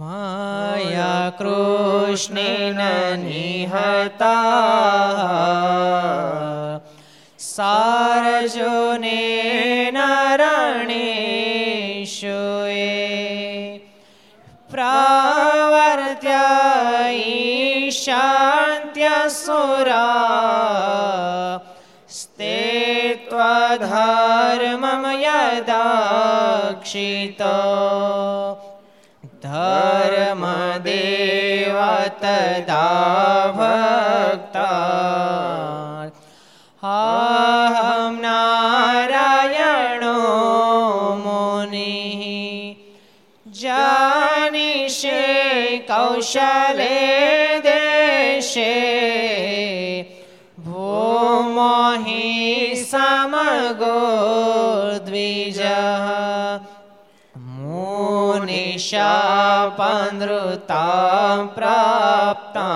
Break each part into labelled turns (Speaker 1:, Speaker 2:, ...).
Speaker 1: માયા કૃષ્ણેન નિહતા સારજોને નરણેશુએ પ્રાવર્ત્ય ઈશાન્ત્યસુરા સ્તે ત્વધર્મમ યદાક્ષિત તદા ભક્તા. અહમ નારાયણો મુનિ જાનિષે કૌશલે દેશે. ભૂમોહિ સમગો મુનિશાપનૃતા પ્રાપ્તા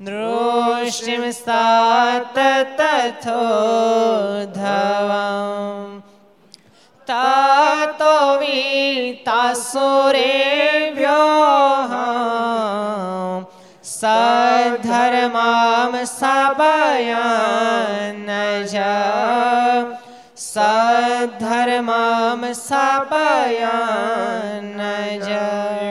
Speaker 1: દૃષ્ટિમ સાત તથોધવમ તાતો વિતાસુરેભ્યો સધર્મામ સબયન જ સધર્મામ સબયન જ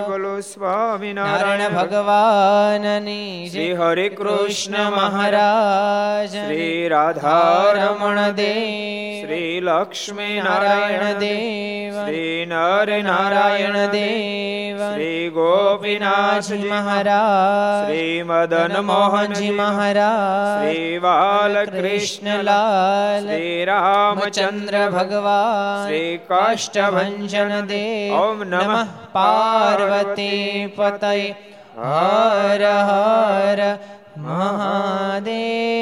Speaker 2: બોલો
Speaker 1: નારાયણ
Speaker 2: સ્વામિનારાયણ
Speaker 1: ભગવાનની
Speaker 2: શ્રી હરે
Speaker 1: કૃષ્ણ મહારાજ
Speaker 2: શ્રી રાધારમણ
Speaker 1: રમણ દેવ
Speaker 2: શ્રી લક્ષ્મી
Speaker 1: નારાયણ દેવ
Speaker 2: શ્રી નર
Speaker 1: નારાયણ દેવ
Speaker 2: શ્રી ગોપીનાથજી
Speaker 1: મહારાજ
Speaker 2: શ્રી મદન
Speaker 1: મોહનજી મહારાજ
Speaker 2: શ્રી બાલકૃષ્ણ
Speaker 1: કૃષ્ણલાલ
Speaker 2: શ્રી રામચંદ્ર
Speaker 1: ચંદ્ર ભગવાન
Speaker 2: શ્રી કાષ્ટભંજન
Speaker 1: દેવ
Speaker 2: ઓમ નમઃ
Speaker 1: પાર્વતી પતય હર હર મહાદેવ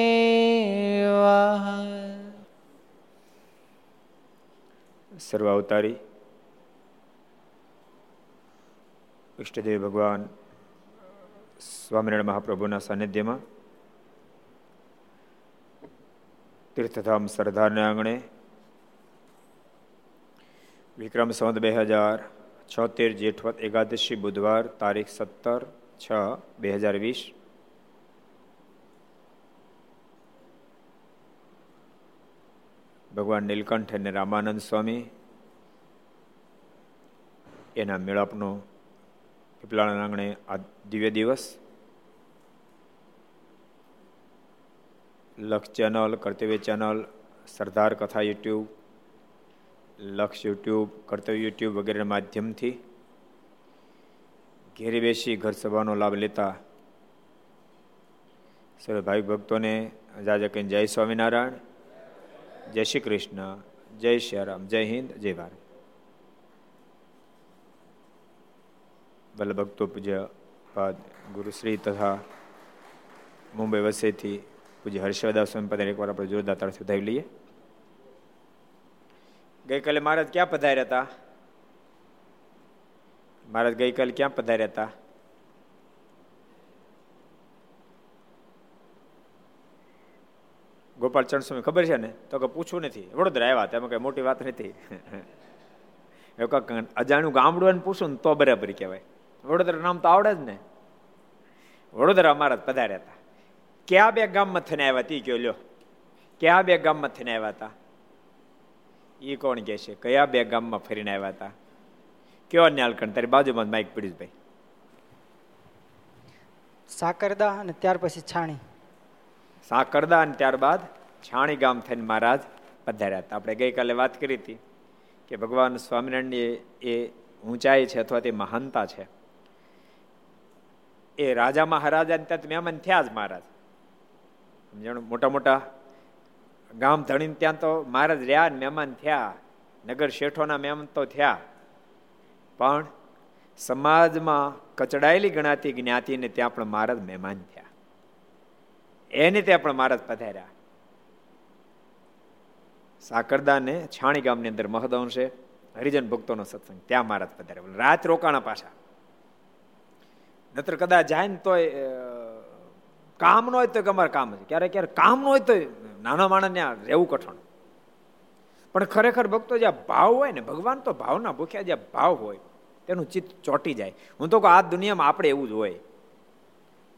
Speaker 2: સર્વ ઈષ્ટદેવ ભગવાન સ્વામિનારાયણ મહાપ્રભુના સાનિધ્યમાં તીર્થધામ સરદારના આંગણે વિક્રમ સંવત બે હજાર છોતેર જેઠવત એકાદશી બુધવાર તારીખ સત્તર છ બે હજાર વીસ ભગવાન નીલકંઠ અને રામાનંદ સ્વામી એના મેળાપનો પીપળાના આંગણે આ દિવ્ય દિવસ લક્ષ ચેનલ કર્તવ્ય ચેનલ સરદાર કથા યુટ્યુબ લક્ષ યુટ્યુબ કર્તવ્ય યુટ્યુબ વગેરેના માધ્યમથી ઘેરે બેસી ઘર સભાનો લાભ લેતા સર ભાઈ ભક્તોને જાજા કહીને જય સ્વામિનારાયણ જય શ્રી કૃષ્ણ જય શ્રી રામ જય હિન્દ જય ભારત વલ્લભ ભક્તો પૂજ્ય પાદ ગુરુશ્રી તથા મુંબઈ વસેથી પૂજ્ય હર્ષવદાસ સ્વામી એકવાર આપણે જોરદાર તરફ વધાવી લઈએ. ગઈકાલે મહારાજ ક્યાં પધાર્યા હતા? મહારાજ ગઈકાલે ક્યાં પધાર્યા હતા? ગોપાલચંદ સ્વામી ખબર છે ને? તો કે પૂછવું નથી. વડોદરા આવ્યા હતા, એમાં કઈ મોટી વાત નથી. એવું કાંઈક અજાણ્યું ગામડું પૂછું ને તો બરાબર કહેવાય. વડોદરા નામ તો આવડે જ ને. વડોદરા અમારા જ પધાર્યા હતા. ક્યાં બે ગામમાં થઈને આવ્યા તી કયો લ્યો. ક્યાં બે ગામમાં થઈને આવ્યા હતા? એ કોણ કહે છે? કયા બે ગામમાં ફરીને આવ્યા હતા? કયો ન્યાલકણ તારી બાજુમાં માઇક પીડ્યું ભાઈ.
Speaker 3: સાકરદા અને ત્યાર પછી છાણી.
Speaker 2: સાકરદા અને ત્યારબાદ છાણી ગામ થઈને મહારાજ પધાર્યા હતા. આપણે ગઈકાલે વાત કરી હતી કે ભગવાન સ્વામિનારાયણની એ ઊંચાઈ છે અથવા તે મહાનતા છે. એ રાજા મહારાજા ત્યાં મહેમાન થયા જ મહારાજ. સમજણ? મોટા મોટા ગામ ધણીને ત્યાં તો મહારાજ રહ્યા ને મહેમાન થયા. નગર શેઠોના મહેમાન તો થયા. પણ સમાજમાં કચડાયેલી ગણાતી જ્ઞાતિને ત્યાં પણ મહારાજ મહેમાન થયા. એને ત્યાં પણ મહારાજ પધાર્યા. સાકરદાને છાણી ગામની અંદર મહદઅંશ હરિજન ભક્તોનો સત્સંગ. ત્યાં મહારાજ પધાર્યા. રાત રોકાણા પાછા. નતર કદાચ જાય ને તોય કામ ન હોય તો અમારે કામ છે. ક્યારેક ક્યારેક કામ ન હોય તો નાના માણસ ને રહેવું કઠણ. પણ ખરેખર ભક્તો જ્યાં ભાવ હોય ને, ભગવાન તો ભાવના ભૂખ્યા જ્યાં ભાવ હોય, તેનું ચિત્ત ચોટી જાય. હું તો આ દુનિયામાં આપણે એવું જ હોય.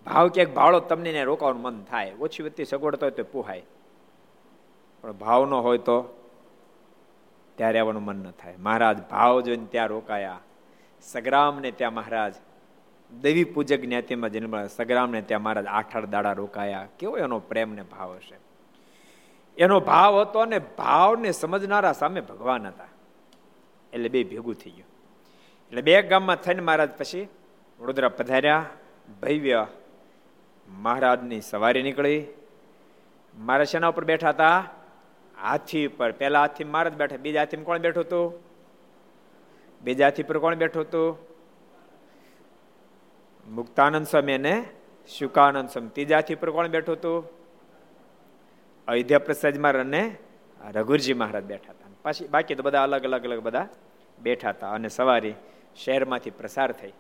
Speaker 2: ભાવ ક્યાંક ભાવડો તમને ને રોકાવાનું મન થાય. ઓછી વચ્ચે સગવડતા હોય તો પોહાય. પણ ભાવ ન હોય તો ત્યારે આવવાનું મન ન થાય. મહારાજ ભાવ જોઈને ત્યાં રોકાયા. સગ્રામને ત્યાં મહારાજ દેવી પૂજક જ્ઞાતિમાં જન્મ સગરામને ત્યાં મહારાજ આઠ દાડા રોકાયા. કેવો એનો પ્રેમ ને ભાવ હશે. એનો ભાવ હતો અને ભાવને સમજનારા સામે ભગવાન હતા. એટલે બે ભેગું થઈ ગયું. એટલે બે ગામમાં થઈને મહારાજ પછી વડોદરા પધાર્યા. ભવ્ય મહારાજની સવારી નીકળી. મારા શેના ઉપર બેઠા હતા? હાથી પર પહેલા હાથી મહારાજ બેઠા. બીજા હાથી કોણ બેઠું હતું? બીજા હાથી પર કોણ બેઠું હતું? મુક્તાનંદ સ્વામી અને શુકાનંદ સ્વામી. ત્રીજાથી ઉપર પર કોણ બેઠું હતું? અયોધ્યા પ્રસાદ મહારાજ અને રઘુરજી મહારાજ બેઠા હતા. પાછી બાકી તો બધા અલગ અલગ અલગ બધા બેઠા હતા. અને સવારી શહેરમાંથી પ્રસાર થઈ.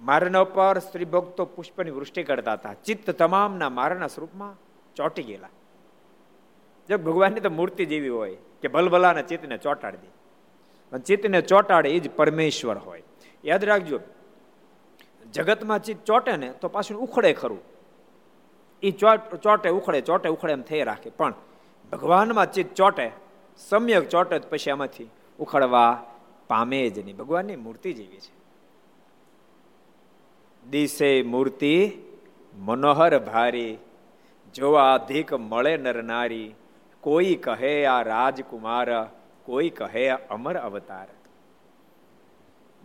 Speaker 2: મારના ઉપર સ્ત્રી ભક્તો પુષ્પની વૃષ્ટિ કરતા હતા. ચિત્ત તમામના મારના સ્વરૂપમાં ચોટી ગયેલા. જો ભગવાનની તો મૂર્તિ જેવી હોય કે ભલભલાના ચિત્તને ચોટાડી દે. ચિત્તને ચોટાડે એ જ પરમેશ્વર હોય. યાદ રાખજો, જગતમાં ચીજ ચોટે ને તો પાછું ઉખડે ખરું. એ ચોટે ઉખડે ચોટે, ઉખડે એમ થઈ રાખે. પણ ભગવાનમાં ચીજ ચોટે, સમ્યક ચોટે પછી આમાંથી ઉખડવા પામે જ નહીં. ભગવાનની મૂર્તિ જેવી છે. દિશે મૂર્તિ મનોહર ભારી, જોવા અધિક મળે નરનારી કોઈ કહે આ રાજકુમાર, કોઈ કહે અમર અવતાર.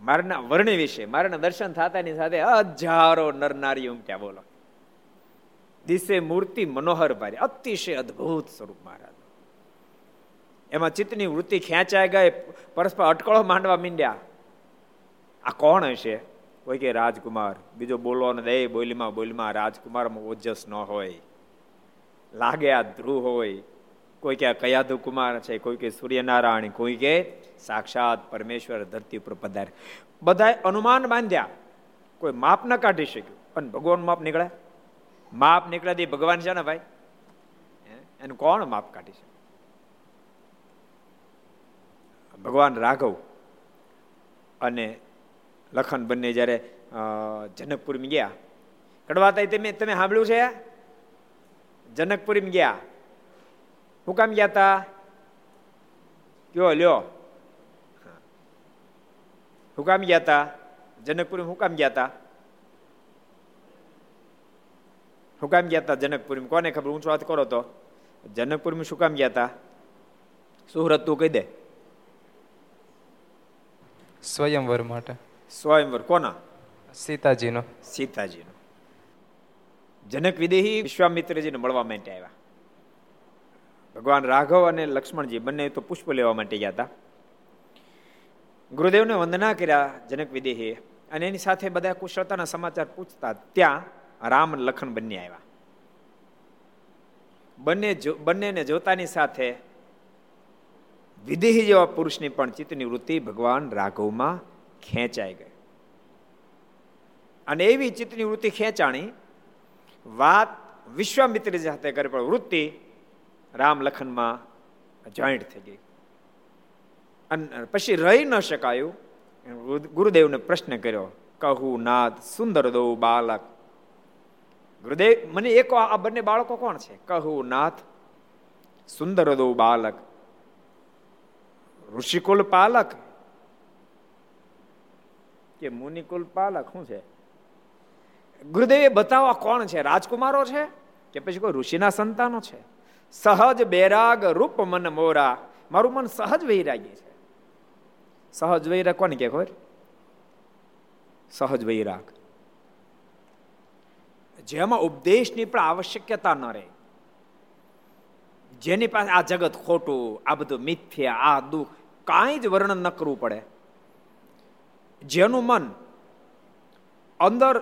Speaker 2: મારના વર્ણ વિશે, મારના દર્શન થતાની સાથે હજારો નરનારી ઉમટ્યા બોલો. દિશે મૂર્તિ મનોહર ભારે, અતિશય અદભુત સ્વરૂપ મહારાજ. એમાં ચિત્તની વૃત્તિ ખેંચાઈ ગઈ, પરસ્પર અટકળો માંડવા મીંડ્યા. આ કોણ હશે? કોઈ કે રાજકુમાર. બીજો બોલવાનો દે, બોલીમાં બોલીમાં રાજકુમારમાં ઓજસ ન હોય. લાગે આ ધ્રુવ હોય. કોઈ કે કયાધુ કુમાર છે, કોઈ કે સૂર્યનારાયણ, કોઈ કે સાક્ષાત પરમેશ્વર ધરતી ઉપર પધારે. બધા અનુમાન બાંધ્યા. કોઈ માપ ન કાઢી શક્યું. પણ ભગવાન માપ નીકળે? માપ નીકળે ભગવાન છે ને ભાઈ? એનું કોણ માપ કાઢી શકે? ભગવાન રાઘવ અને લખન બંને જ્યારે જનકપુરમાં ગયા. કડવાતા તમે તમે સાંભળ્યું છે? જનકપુરીમાં ગયા. હું કામ ગયા તા કયો લ્યો હું કામ ગયા તા જનકપુર હું કામ ગયા તા હું કામ ગયા હતા જનકપુરી કોને ખબર ઊંચો વાત કરો તો જનકપુરમાં શું કામ ગયા તા સુરત તું કહી દે
Speaker 4: સ્વયંવર માટે
Speaker 2: સ્વયંવર કોના
Speaker 4: સીતાજીનો
Speaker 2: સીતાજીનો જનક વિદેહી વિશ્વામિત્રજીને મળવા માટે આવ્યા ભગવાન રાઘવ અને લક્ષ્મણજી બંને તો પુષ્પ લેવા માટે ગયા હતા. ગુરુદેવને વંદના કર્યા જનક વિદેહી અને એની સાથે બધા કુશળતાના સમાચાર પૂછતા ત્યાં રામ લખન બંને આવ્યા. બંને બંનેને જોતાની સાથે વિદેહી જેવા પુરુષની પણ ચિત્તની વૃત્તિ ભગવાન રાઘવમાં ખેંચાઈ ગઈ. અને એવી ચિત્તની વૃત્તિ ખેંચાણી વાત વિશ્વામિત્ર સાથે કરી, પણ વૃત્તિ રામ લખનમાં જોઈન્ટ થઈ ગઈ. અને પછી રહી ન શકાયું ગુરુદેવને પ્રશ્ન કર્યો, કહું નાથ સુંદર દો બાલક ગુરુદેવ, મને એક આ બંને બાળકો કોણ છે? કહું નાથ સુંદર દો બાલક ઋષિકુલ પાલક. કે મુનિકુલ પાલક શું છે? ગુરુદેવે બતાવવા કોણ છે? રાજકુમારો છે? કે પછી કોઈ ઋષિના સંતાનો છે? સહજ બેરાગ રૂપ મન મોરા. મારું મન સહજ વૈરાગી છે. સહજ વૈરાગ કોને કે ખબર? સહજ વૈરાગ. જેમાં ઉપદેશની પણ આવશ્યકતા ન રહે. જેની પાસે આ જગત ખોટું, આ બધું મિથ્યા, આ દુઃખ, કાંઈ જ વર્ણન ન કરવું પડે. જેનું મન અંદર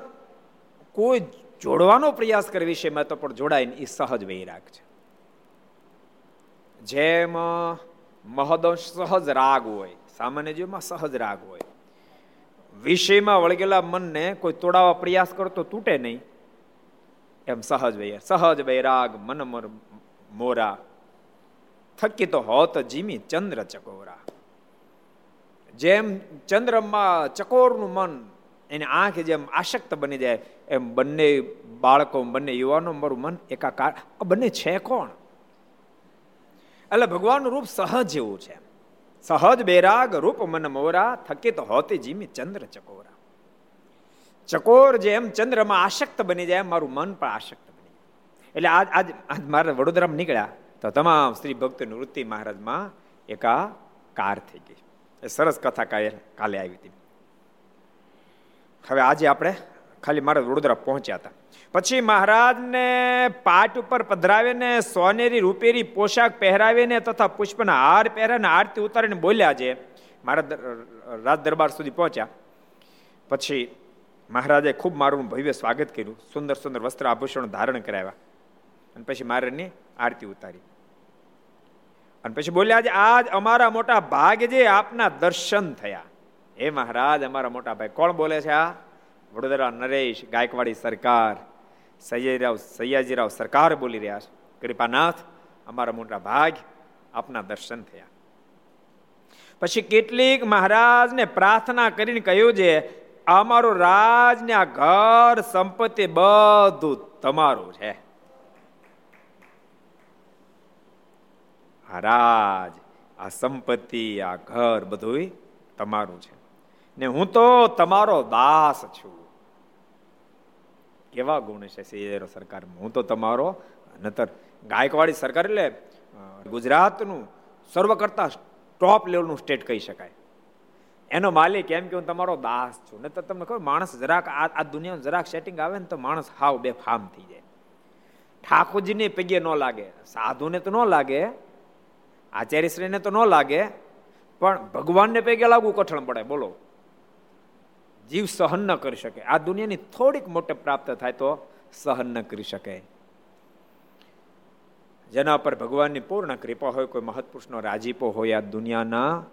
Speaker 2: કોઈ જોડવાનો પ્રયાસ કરે વિષયમાં તો પણ જોડાય ને એ સહજ વૈરાગ છે. જેમ મહદંશ સહજ રાગ હોય, સામાન્ય જીવમાં સહજ રાગ હોય. વિષયમાં વળગેલા મનને કોઈ તોડાવા પ્રયાસ કરતો તૂટે નહીં. એમ સહજ વૈરાગ સહજ વૈરાગ, મન મોરા થકી તો હોત જીમી ચંદ્ર ચકોરા. જેમ ચંદ્રમાં ચકોરનું મન, એની આંખ જેમ આશક્ત બની જાય, એમ બંને બાળકો, બંને યુવાનો મારું મન એકાકાર આ બંને છે કોણ? એટલે ભગવાનનું રૂપ સહજ જેવું છે. સહજ બેરાગ રૂપ મન મોરા, થકિત હોતી જીમી ચંદ્ર ચકોરા. ચકોર જેમ ચંદ્રમાં આશક્ત બની જાય, મારું મન પણ આશક્ત બની જાય. એટલે આજ આજ આજ મારે વડોદરામાં નીકળ્યા, તો તમામ સ્ત્રી ભક્ત વૃત્તિ મહારાજમાં એકા કાર થઈ ગઈ. એ સરસ કથા કાલે આવી હતી. હવે આજે આપણે ખાલી મારા વડોદરા પહોંચ્યા હતા. પછી મહારાજને પાટ ઉપર પધરાવીને સોનેરી રૂપેરી પોશાક પહેરાવીને તથા પુષ્પના હાર પહેરાવીને આરતી ઉતારીને બોલ્યા છે. મારા રાજ દરબાર સુધી પહોંચ્યા. પછી મહારાજે ખૂબ મારું ભવ્ય સ્વાગત કર્યું. સુંદર સુંદર વસ્ત્ર આભૂષણ ધારણ કરાવ્યા. અને પછી મહારાજની આરતી ઉતારી. અને પછી બોલ્યા આજે આજ અમારા મોટા ભાગ જે આપના દર્શન થયા. એ મહારાજ, અમારા મોટા ભાઈ, કોણ બોલે છે આ? વડોદરા નરેશ ગાયકવાડી સરકાર સૈયરાવ સૈયાજીરાવ સરકાર બોલી રહ્યા છે. કૃપાનાથ, અમારા મોટા ભાગ આપના દર્શન થયા. પછી કેટલીક મહારાજને પ્રાર્થના કરીને કહ્યું છે, અમારો રાજ ને આ ઘર સંપત્તિ બધું તમારું છે. રાજ આ સંપત્તિ, આ ઘર બધું તમારું છે. ને હું તો તમારો દાસ છું. કેવા ગુણ છે સીએરો સરકારમાં હું તો તમારો નતર ગાયકવાડી સરકાર એટલે ગુજરાતનું સર્વ કરતા ટોપ લેવલનું સ્ટેટ કહી શકાય. એનો માલિક એમ કે હું તમારો દાસ છું. ને તો તમને ખબર, માણસ જરાક આ દુનિયાનું જરાક સેટિંગ આવે ને તો માણસ હાવ બે ફામ થઈ જાય. ઠાકોરજીને પગે ન લાગે, સાધુને તો ન લાગે, આચાર્યશ્રીને તો ન લાગે, પણ ભગવાનને પગે લાગવું કઠણ પડે. બોલો. જીવ સહન ન કરી શકે. આ દુનિયાની થોડીક મોટે પ્રાપ્ત થાય તો સહન ન કરી શકે. જેના પર ભગવાનની પૂર્ણ કૃપા હોય, કોઈ મહત્પુરુષનો રાજીપો હોય, આ દુનિયાના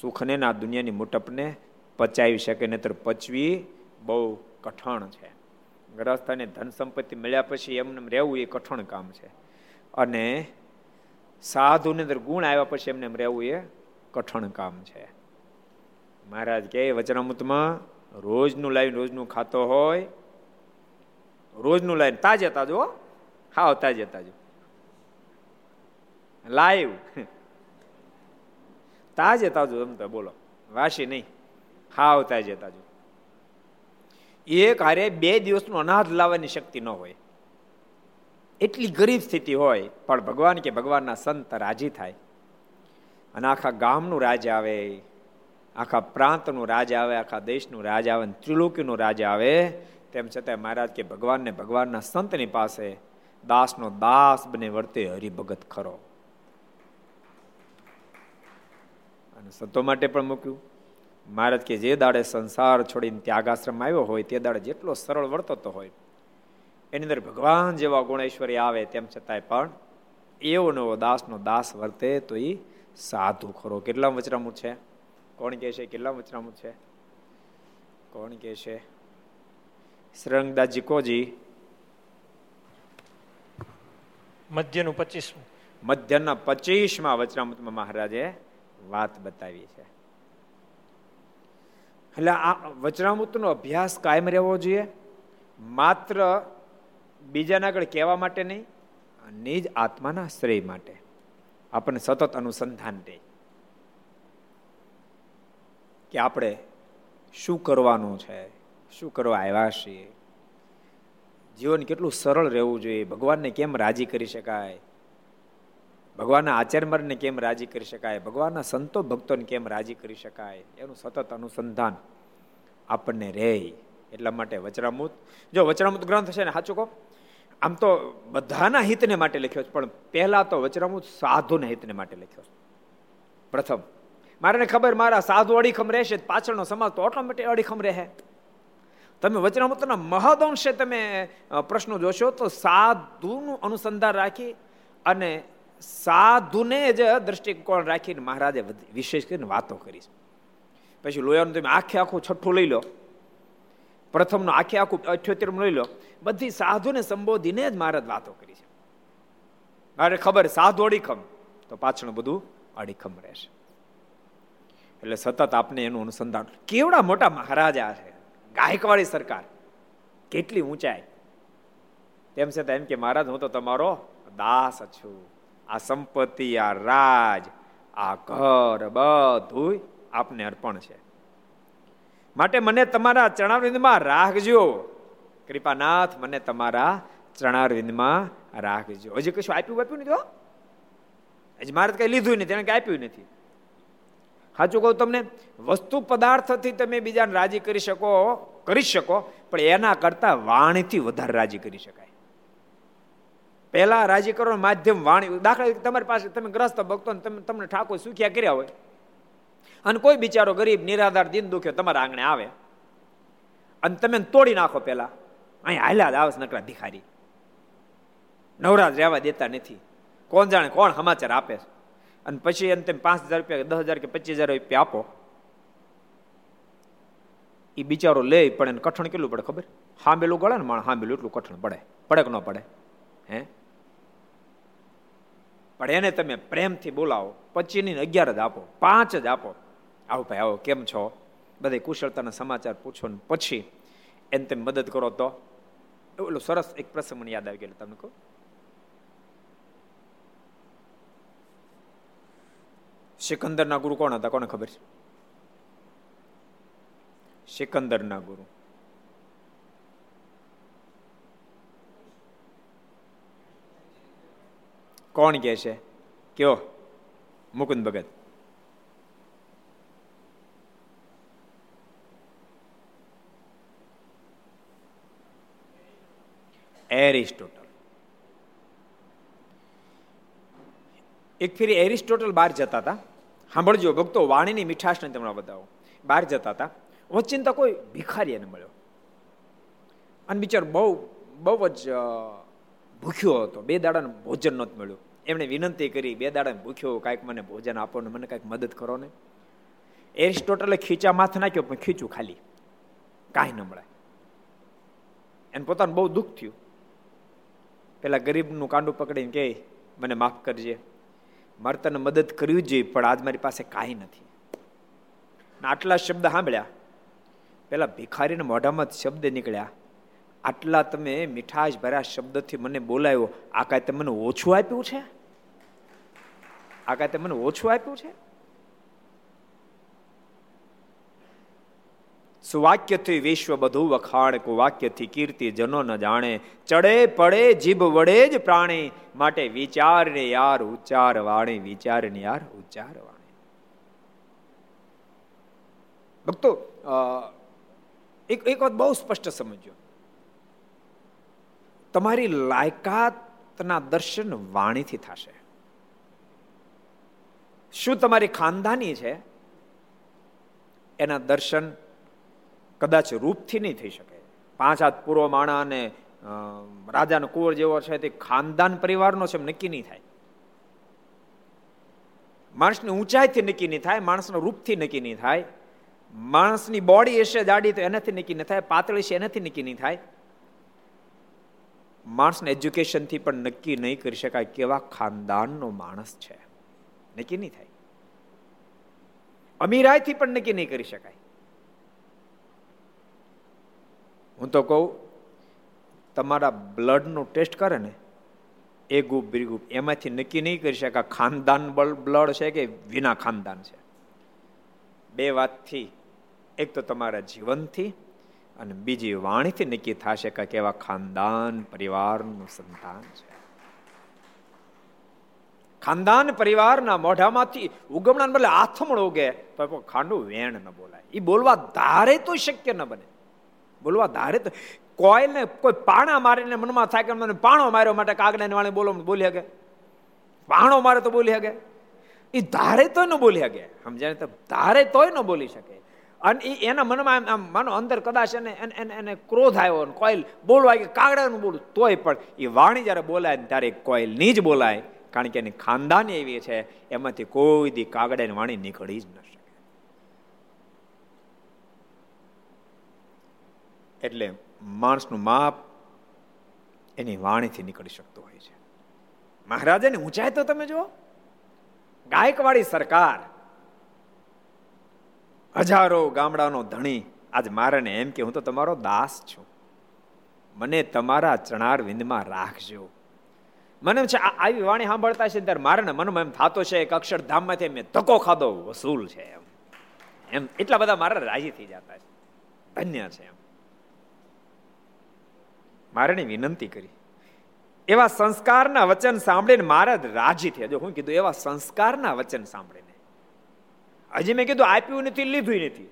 Speaker 2: સુખને આ દુનિયાની મોટપને પચાવી શકે, નહીતર પચવી બહુ કઠણ છે. ગ્રસ્થાને ધન સંપત્તિ મળ્યા પછી એમને રહેવું એ કઠણ કામ છે. અને સાધુની અંદર ગુણ આવ્યા પછી એમને રહેવું એ કઠણ કામ છે. મહારાજ કે વચનામૃતમાં રોજનું લાવીને રોજનું ખાતો હોય, રોજનું લાવીને તાજે તાજો હાવ તાજે તાજો. લાઈવ. તાજે તાજો એમ બોલો. વાસી નહીં. હાવ તાજે તાજો. એક હારે બે દિવસનું અનાજ લાવવાની શક્તિ ન હોય. એટલી ગરીબ સ્થિતિ હોય, પણ ભગવાન કે ભગવાનના સંત રાજી થાય. અને આખા ગામનું રાજ આવે. આખા પ્રાંતનું રાજ આવે, આખા દેશનું રાજ આવે ત્રિલોકીનું રાજ આવે, તેમ છતાં મહારાજ કે ભગવાનને ભગવાનના સંતની પાસે દાસનો દાસ બને વર્તે હરિભગત ખરો. અને સંતો માટે પણ મૂક્યું. મહારાજ કે જે દાડે સંસાર છોડીને ત્યાગાશ્રમ આવ્યો હોય, તે દાડે જેટલો સરળ વર્તતો હોય, એની અંદર ભગવાન જેવા ગુણેશ્વરી આવે, તેમ છતાંય પણ એવો નવો દાસનો દાસ વર્તે તો એ સાધુ ખરો. કેટલા વચરામું છે? કોણ કહે છે? કેટલા વચનામું છે? કોણ કહે છે? શ્રંગદાસજી કોજી
Speaker 5: મધ્યનું પચીસમું.
Speaker 2: મધ્યના પચીસમાં વચનામૃતમાં મહારાજે વાત બતાવી છે. એટલે આ વચનામૃતનો અભ્યાસ કાયમ રહેવો જોઈએ. માત્ર બીજાના આગળ કહેવા માટે નહીં નિજ આત્માના શ્રેય માટે. આપણને સતત અનુસંધાન રહે. કે આપણે શું કરવાનું છે? શું કરવા આવ્યા છીએ? જીવન કેટલું સરળ રહેવું જોઈએ? ભગવાનને કેમ રાજી કરી શકાય? ભગવાનના આચાર્યમરને કેમ રાજી કરી શકાય? ભગવાનના સંતો ભક્તોને કેમ રાજી કરી શકાય? એનું સતત અનુસંધાન આપણને રહે. એટલા માટે વચરામૃત જો વચરામૃત ગ્રંથ છે ને, સાચું કહો? આમ તો બધાના હિતને માટે લખ્યો છે, પણ પહેલા તો વચરામૃત સાધુના હિતને માટે લખ્યો છે. પ્રથમ મારે ખબર મારા સાધુ અડીખમ રહેશે પાછળનો સમાજ તો ઓટોમેટિક અડીખમ રહે. તમે વચનામૃતના મહદઅંશે તમે પ્રશ્નો જોશો તો સાધુનું અનુસંધાન રાખી અને સાધુને જ દ્રષ્ટિકોણ રાખીને મહારાજે વિશેષ કરીને વાતો કરી. પછી લોયાનું તમે આખે આખું છઠ્ઠું લઈ લો. પ્રથમનું આખે આખું અઠ્યોતેરમું લઈ લો. બધી સાધુને સંબોધીને જ મહારાજ વાતો કરી છે. મારે ખબર, સાધુ અડીખમ. તો પાછળ બધું અડીખમ રહેશે. એટલે સતત આપને એનું અનુસંધાન. કેવડા મોટા મહારાજા છે? ગાયકવાડી સરકાર. કેટલી ઊંચાઈ. તેમ છતાં એમ કે, મહારાજ, હું તો તમારો દાસ છું. આ સંપત્તિ, આ રાજ, આ ઘર બધું આપને અર્પણ છે. માટે મને તમારા ચરણારવિંદમાં રાખજો. કૃપાનાથ, મને તમારા ચરણારવિંદમાં રાખજો. હજી કશું આપ્યું આપ્યું નથી હજી મારે કઈ લીધું નથી. એને કઈ આપ્યું નથી. સાચું કહું તમને, વસ્તુ પદાર્થથી તમે બીજાને રાજી કરી શકો કરી શકો, પણ એના કરતા વાણીથી વધારે રાજી કરી શકાય. પહેલા રાજી કરવાનું માધ્યમ વાણી, દાખલા તમારી પાસે તમે ગ્રસ્ત ભક્તો તમે તમને ઠાકોર સુખ્યા કર્યા હોય, અને કોઈ બિચારો ગરીબ, નિરાધાર, દિન દુખ્યો તમારા આંગણે આવે, અને તમે તોડી નાખો પેલા અહીં હાલ્યા જ આવે નકરા ભિખારી. નવરાજ રહેવા દેતા નથી. કોણ જાણે કોણ સમાચાર આપે છે. અને પછી એને તમે પાંચ હજાર રૂપિયા, દસ હજાર કે પચીસ હજાર રૂપિયા આપો. એ બિચારો લે પણ એને કઠણ કેટલું પડે ખબર? હાંબેલું ગળે ને માણ હાંબેલું એટલું કઠણ પડે. પડે કે ન પડે. હે? પણ એને તમે પ્રેમથી બોલાવો. પચીની અગિયાર જ આપો. પાંચ જ આપો. આવો ભાઈ, આવો, કેમ છો? બધે કુશળતાના સમાચાર પૂછો ને પછી. એને તમે મદદ કરો તો. એટલું સરસ એક પ્રસંગ મને યાદ આવી ગયેલો, તમને કહું? સિકંદરના ગુરુ કોણ હતા? કોને ખબર છે? સિકંદરના ગુરુ. કોણ કે છે? કયો? મુકુંદ ભગત. એરિસ્ટોટલ. એક ફેરી એરિસ્ટોટલ બહાર જતા હતા. સાંભળજો, ભક્તો, વાણીની મીઠાશને તમને બતાવો. બહાર જતા હતા. વચ્ચિંતા કોઈ ભિખારી એને મળ્યો. અને બિચાર બહુ બહુ જ ભૂખ્યો હતો. બે દાડાનું ભોજન નહોતું મળ્યું. એમણે વિનંતી કરી, બે દાડાને ભૂખ્યો કાંઈક મને ભોજન આપો ને મને કાંઈક મદદ કરો ને. એરિસ્ટોટલે ખીચા માથ નાખ્યો, પણ ખીચું ખાલી. કાંઈ ન મળે. એને પોતાનું બહુ દુઃખ થયું. પેલા ગરીબનું કાંડું પકડીને કહે મને માફ કરજે. મારે તને મદદ કરવી જોઈએ, પણ આજ મારી પાસે કાંઈ નથી. આટલા શબ્દ સાંભળ્યા. પેલા ભિખારીના મોઢામાં શબ્દ નીકળ્યા. આટલા તમે મીઠાશ ભર્યા શબ્દથી મને બોલાયો આ કાંઈ તમે મને ઓછું આપ્યું છે? આ કાંઈ તમે મને ઓછું આપ્યું છે? સુવાક્યથી વિશ્વ બધું વખાણ, કુવાક્યથી કીર્તિ, જનો ન જાણે. ચડે, પડે, જીભ વડે જ પ્રાણી. માટે વિચારને યાર, ઉચ્ચાર વાણી, વિચારને યાર, ઉચ્ચાર વાણી. ભક્તો એક એક વાત બહુ સ્પષ્ટ સમજો તમારી લાયકાતના દર્શન વાણીથી થશે. શું તમારી ખાનદાની છે? એના દર્શન કદાચ રૂપથી નહીં થઈ શકે. પાંચ હાથ પૂર્વ માણા અને રાજાનો કુંવર જેવો છે તે ખાનદાન પરિવારનો છે એમ નક્કી નહીં થાય. માણસની ઊંચાઈથી નક્કી નહીં થાય, માણસના રૂપથી નક્કી નહીં થાય. માણસની બોડી હશે, જાડી તો એનાથી નક્કી નહીં થાય, પાતળી છે એનાથી નક્કી નહીં થાય. માણસને એજ્યુકેશનથી પણ નક્કી નહીં કરી શકાય કેવા ખાનદાનનો માણસ છે. નક્કી નહીં થાય. અમીરાયથી પણ નક્કી નહીં કરી શકાય. હું તો કહું, તમારા બ્લડનું ટેસ્ટ કરે ને, એ ગ્રુપ બી એમાંથી નક્કી નહીં કરી શકે ખાનદાન બ્લડ છે કે વિના ખાનદાન છે? બે વાતથી. એક તો તમારા જીવનથી અને બીજી વાણીથી નક્કી થશે કે કેવા ખાનદાન પરિવારનું સંતાન છે. ખાનદાન પરિવારના મોઢામાંથી ઉગમણા બદલે આથમણ ઉગે, તો ખાંડું વેણ ન બોલાય. એ બોલવા ધારે તો શક્ય ન બને. બોલવા ધારે તો કોઈને કોઈ પાણા મારીને મનમાં થાય કે મને પાણો માર્યો માટે કાગડા વાળે બોલો, બોલી શકે પાણો મારે તો બોલી શકે એ ધારે તોય ન બોલી શકે સમજાય તો ધારે તોય ન બોલી શકે. અને એ એના મનમાં આમ માનો અંદર કદાચ એને એને એને ક્રોધ આવ્યો કોઈલ બોલવા કે કાગડાનું બોલું, તોય પણ એ વાણી જ્યારે બોલાય ત્યારે કોઈલની જ બોલાય. કારણ કે એની ખાનદાની એવી છે, એમાંથી કોઈ દી કાગડાની વાણી નીકળી જ ન શકે. એટલે માણસનું માપ એની વાણીથી નીકળી શકતું હોય છે. મહારાજાની ઊંચાઈ તો તમે જુઓ. ગાયકવાડી સરકાર હજારો ગામડાનો ધણી. આજ મારાને એમ કે હું તો તમારો દાસ છું. મને તમારા ચણાર વિંદમાં રાખજો. મને છે આવી વાણી સાંભળતા છે ત્યારે મારે મનમાં એમ થતો છે એક અક્ષરધામમાંથી મેં ધક્કો ખાધો, વસૂલ છે એમ. એમ, એટલા બધા મારા રાજી થઈ જતા છે. ધન્ય છે એમ. મારે વિનંતી કરી. એવા સંસ્કારના વચન સાંભળીને મહારાજ રાજી થયા. જો હું કીધું, એવા સંસ્કારના વચન સાંભળીને. હજી મેં કીધું, આપ્યું નથી લીધું નથી.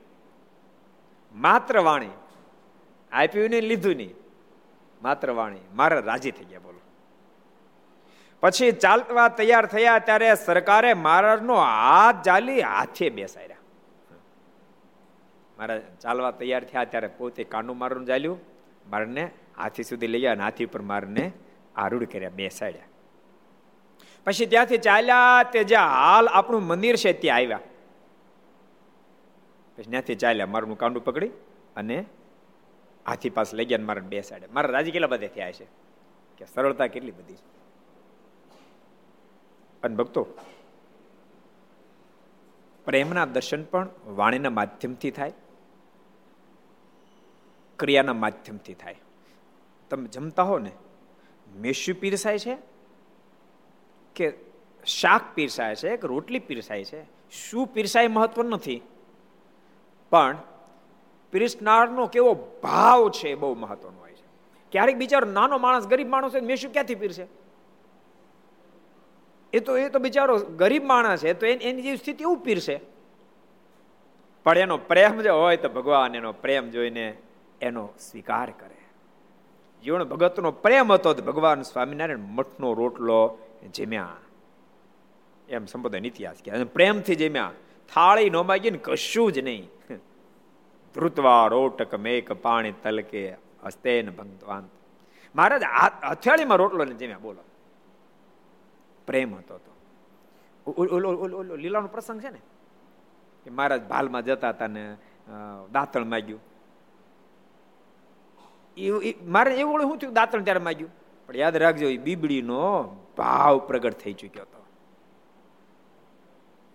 Speaker 2: માત્ર વાણી. આપ્યું નહીં લીધું નહીં. માત્ર વાણી. મારા રાજી થઈ ગયા, બોલો. પછી ચાલવા તૈયાર થયા ત્યારે સરકારે મહારાજનો હાથ જાલી હાથે બેસાડ્યા. મારા ચાલવા તૈયાર થયા ત્યારે પોતે કાનું મારું ચાલ્યું. મારને હાથી સુધી લઈ ગયા અને હાથી ઉપર મારને આરૂઢ કર્યા, બેસાડ્યા. પછી ત્યાંથી ચાલ્યા તે જ્યાં હાલ આપણું મંદિર છે ત્યાં આવ્યા. પછી ત્યાંથી ચાલ્યા, મારું કાંડું પકડી અને હાથી પાસે લઈ ગયા મારા બેસાડે મારા રાજી કેટલા બધા થયા છે કે સરળતા કેટલી બધી અને ભક્તો, પ્રેમના દર્શન પણ વાણીના માધ્યમથી થાય, ક્રિયાના માધ્યમથી થાય. તમે જમતા હો ને મેસ્યુ પીરસાય છે? કે શાક પીરસાય છે? કે રોટલી પીરસાય છે? શું પીરસાય મહત્વ નથી? પણ પીરસનારનો કેવો ભાવ છે બહુ મહત્વનો હોય છે. ક્યારેક બિચારો નાનો માણસ, ગરીબ માણસ હોય મેસ્યુ ક્યાંથી પીરસે? એ તો એ તો બિચારો ગરીબ માણસ છે, તો એની જેવી સ્થિતિ એવું પીરશે પણ એનો પ્રેમ જે હોય તો ભગવાન એનો પ્રેમ જોઈને એનો સ્વીકાર કરે. જીવન ભગતનો પ્રેમ હતો ભગવાન સ્વામિનારાયણ મઠનો રોટલો જમ્યા. એમ સંપ્રદાય ઇતિહાસ કે પ્રેમથી જમ્યા. થાળી નો માગી ને કશું જ નહીં. ધ્રુતવા રોટક મેક પાણી તલકે હસ્તેન ભંગવાન મહારાજ હથિયાળીમાં રોટલો ને જમ્યા. બોલો. પ્રેમ હતો તો. લીલાનો પ્રસંગ છે ને? કે મહારાજ ભાલમાં જતા હતા ને દાંતણ માગ્યું. મારે એવું શું થયું? દાંતણ ત્યારે માગ્યું પણ યાદ રાખજો, એ બીબડીનો ભાવ પ્રગટ થઈ ચુક્યો હતો.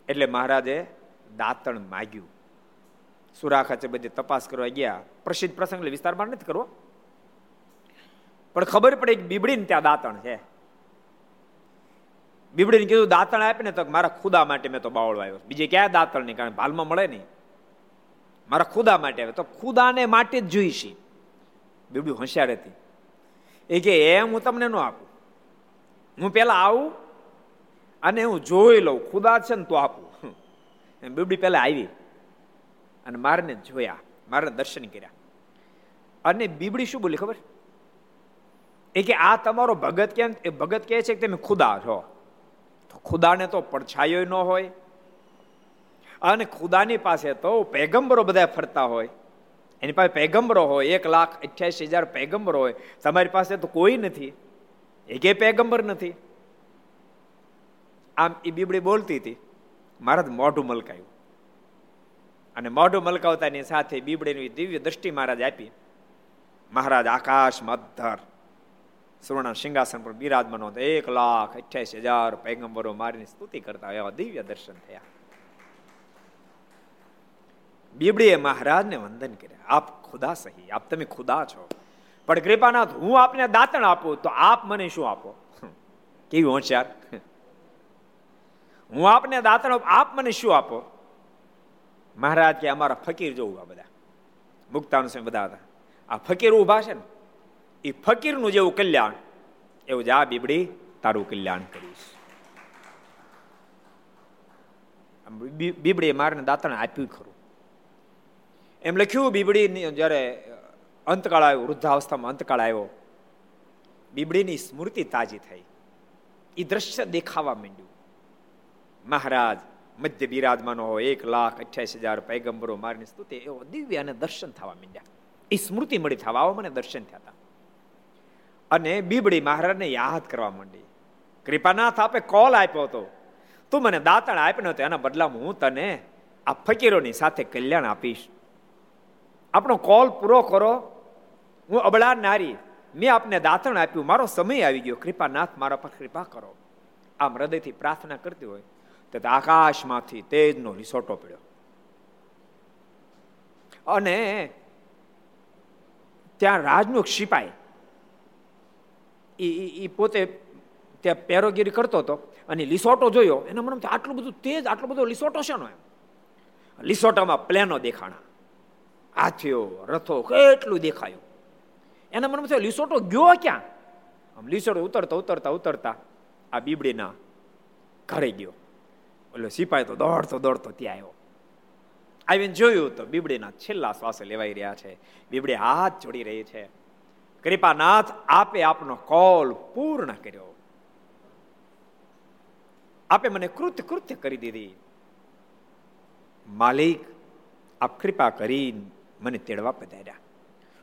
Speaker 2: એટલે મહારાજે દાંતણ માગ્યું. સુરાખા છે બધી તપાસ કરવા ગયા. પ્રસિદ્ધ પ્રસંગ વિસ્તારમાં નથી કરવો? પણ ખબર પડે કે બીબડીને ત્યાં દાંતણ છે. બીબડીને કીધું, દાંતણ આપે ને તો મારા ખુદા માટે મેં તો બાવળો આવ્યો. બીજે ક્યાં દાંતણ નહીં કારણ ભાલમાં મળે નહીં. મારા ખુદા માટે આવે. તો ખુદાને માટે જ જોઈશી. બીબડી હોશિયાર હતી. એ કે, એમ હું તમને ન આપું. હું પહેલાં આવું અને હું જોઈ લઉં. ખુદા છે ને તો આપું. એમ બીબડી પહેલાં આવી અને મારને જોયા. મારે દર્શન કર્યા. અને બીબડી શું બોલી ખબર? એ કે, આ તમારો ભગત કેમ, એ ભગત કહે છે કે તમે ખુદા છો? તો ખુદાને તો પડછાયો ન હોય. અને ખુદાની પાસે તો પેગંબરો બધા ફરતા હોય. એની પાસે પેગમ્બરો હોય, એક લાખ અઠ્યાસી હજાર પેગમ્બરો હોય, તમારી પાસે તો કોઈ નથી. એકે પેગમ્બર નથી. આમ એ બીબડી બોલતી હતી. મહારાજ મોઢું મલકાયું. અને મોઢું મલકાવતાની સાથે બીબડીની દિવ્ય દ્રષ્ટિ મહારાજ આપી. મહારાજ આકાશ મધર સુવર્ણ સિંહાસન પર બિરાજમાન હતો. એક લાખ અઠ્યાસી હજાર પેગમ્બરો મારીની સ્તુતિ કરતા એવા દિવ્ય દર્શન થયા. બીબડીએ મહારાજને વંદન કર્યા. આપ ખુદા સહી, આપ તમે ખુદા છો. પણ કૃપાનાથ, હું આપને દાંતણ આપું, તો આપ મને શું આપો? કેવી હોશિયાર? હું આપને દાંતણ આપ મને શું આપો? મહારાજ કે અમારા ફકીર જોવું આ બધા. મુક્તાનું સમય બધા હતા. આ ફકીર ઊભા છે ને એ ફકીરનું જેવું કલ્યાણ, એવું જ આ બીબડી તારું કલ્યાણ કરીશ. બીબડીએ મારને દાંતણ આપ્યું ખરું. એમ લખ્યું બીબડી જ્યારે અંતકાળ આવ્યો, વૃદ્ધાવસ્થામાં અંતકાળ આવ્યો, બીબડીની સ્મૃતિ તાજી થઈ. એ દ્રશ્ય દેખાવા માંડ્યું. મહારાજ, મધ્ય બિરાજમાનો હોય, એક લાખ અઠ્યાસી હજાર પૈગંબરો મારની સ્તુતિ, એવો દિવ્ય અને દર્શન થવા માંડ્યા. એ સ્મૃતિ મળી થવા, આવો મને દર્શન થયા હતા. અને બીબડી મહારાજને યાદ કરવા માંડી. કૃપાનાથ આપે કોલ આપ્યો હતો. તું મને દાંતણ આપ્યો હતો એના બદલામાં હું તને આ ફકીરોની સાથે કલ્યાણ આપીશ. આપણો કોલ પૂરો કરો. હું અબળા નારી. મેં આપને દાંતણ આપ્યું. મારો સમય આવી ગયો. કૃપાનાથ, મારા પર કૃપા કરો. આમ હૃદયથી પ્રાર્થના કરતી હોય તો આકાશમાંથી તેજનો રિસોટો પડ્યો. અને ત્યાં રાજનો શિપાઈ એ પોતે ત્યાં પેરોગીરી કરતો હતો અને લિસોટો જોયો. એના મને આટલું બધું તેજ, આટલો બધો લિસોટો છે ને લિસોટામાં પ્લેનો દેખાણા. હાથીઓ, રથો, કેટલું દેખાયું. એના મનમાં થયો, લીસોટો ગયો ક્યાં? આમ લીસોટો ઉતરતા ઉતરતા ઉતરતા આ બીબડીના ઘરે ગયો. એટલે સિપાહી તો દોડતો દોડતો ત્યાં આવ્યો. આવીને જોયું તો બીબડીના છેલ્લા શ્વાસે લેવાઈ રહ્યા છે. બીબડી હાથ જોડી રહી છે. કૃપાનાથ આપે આપનો કોલ પૂર્ણ કર્યો. આપે મને કૃત્ય કૃત્ય કરી દીધી. માલિક, આપ કૃપા કરી મને તેડવા પધાર્યા.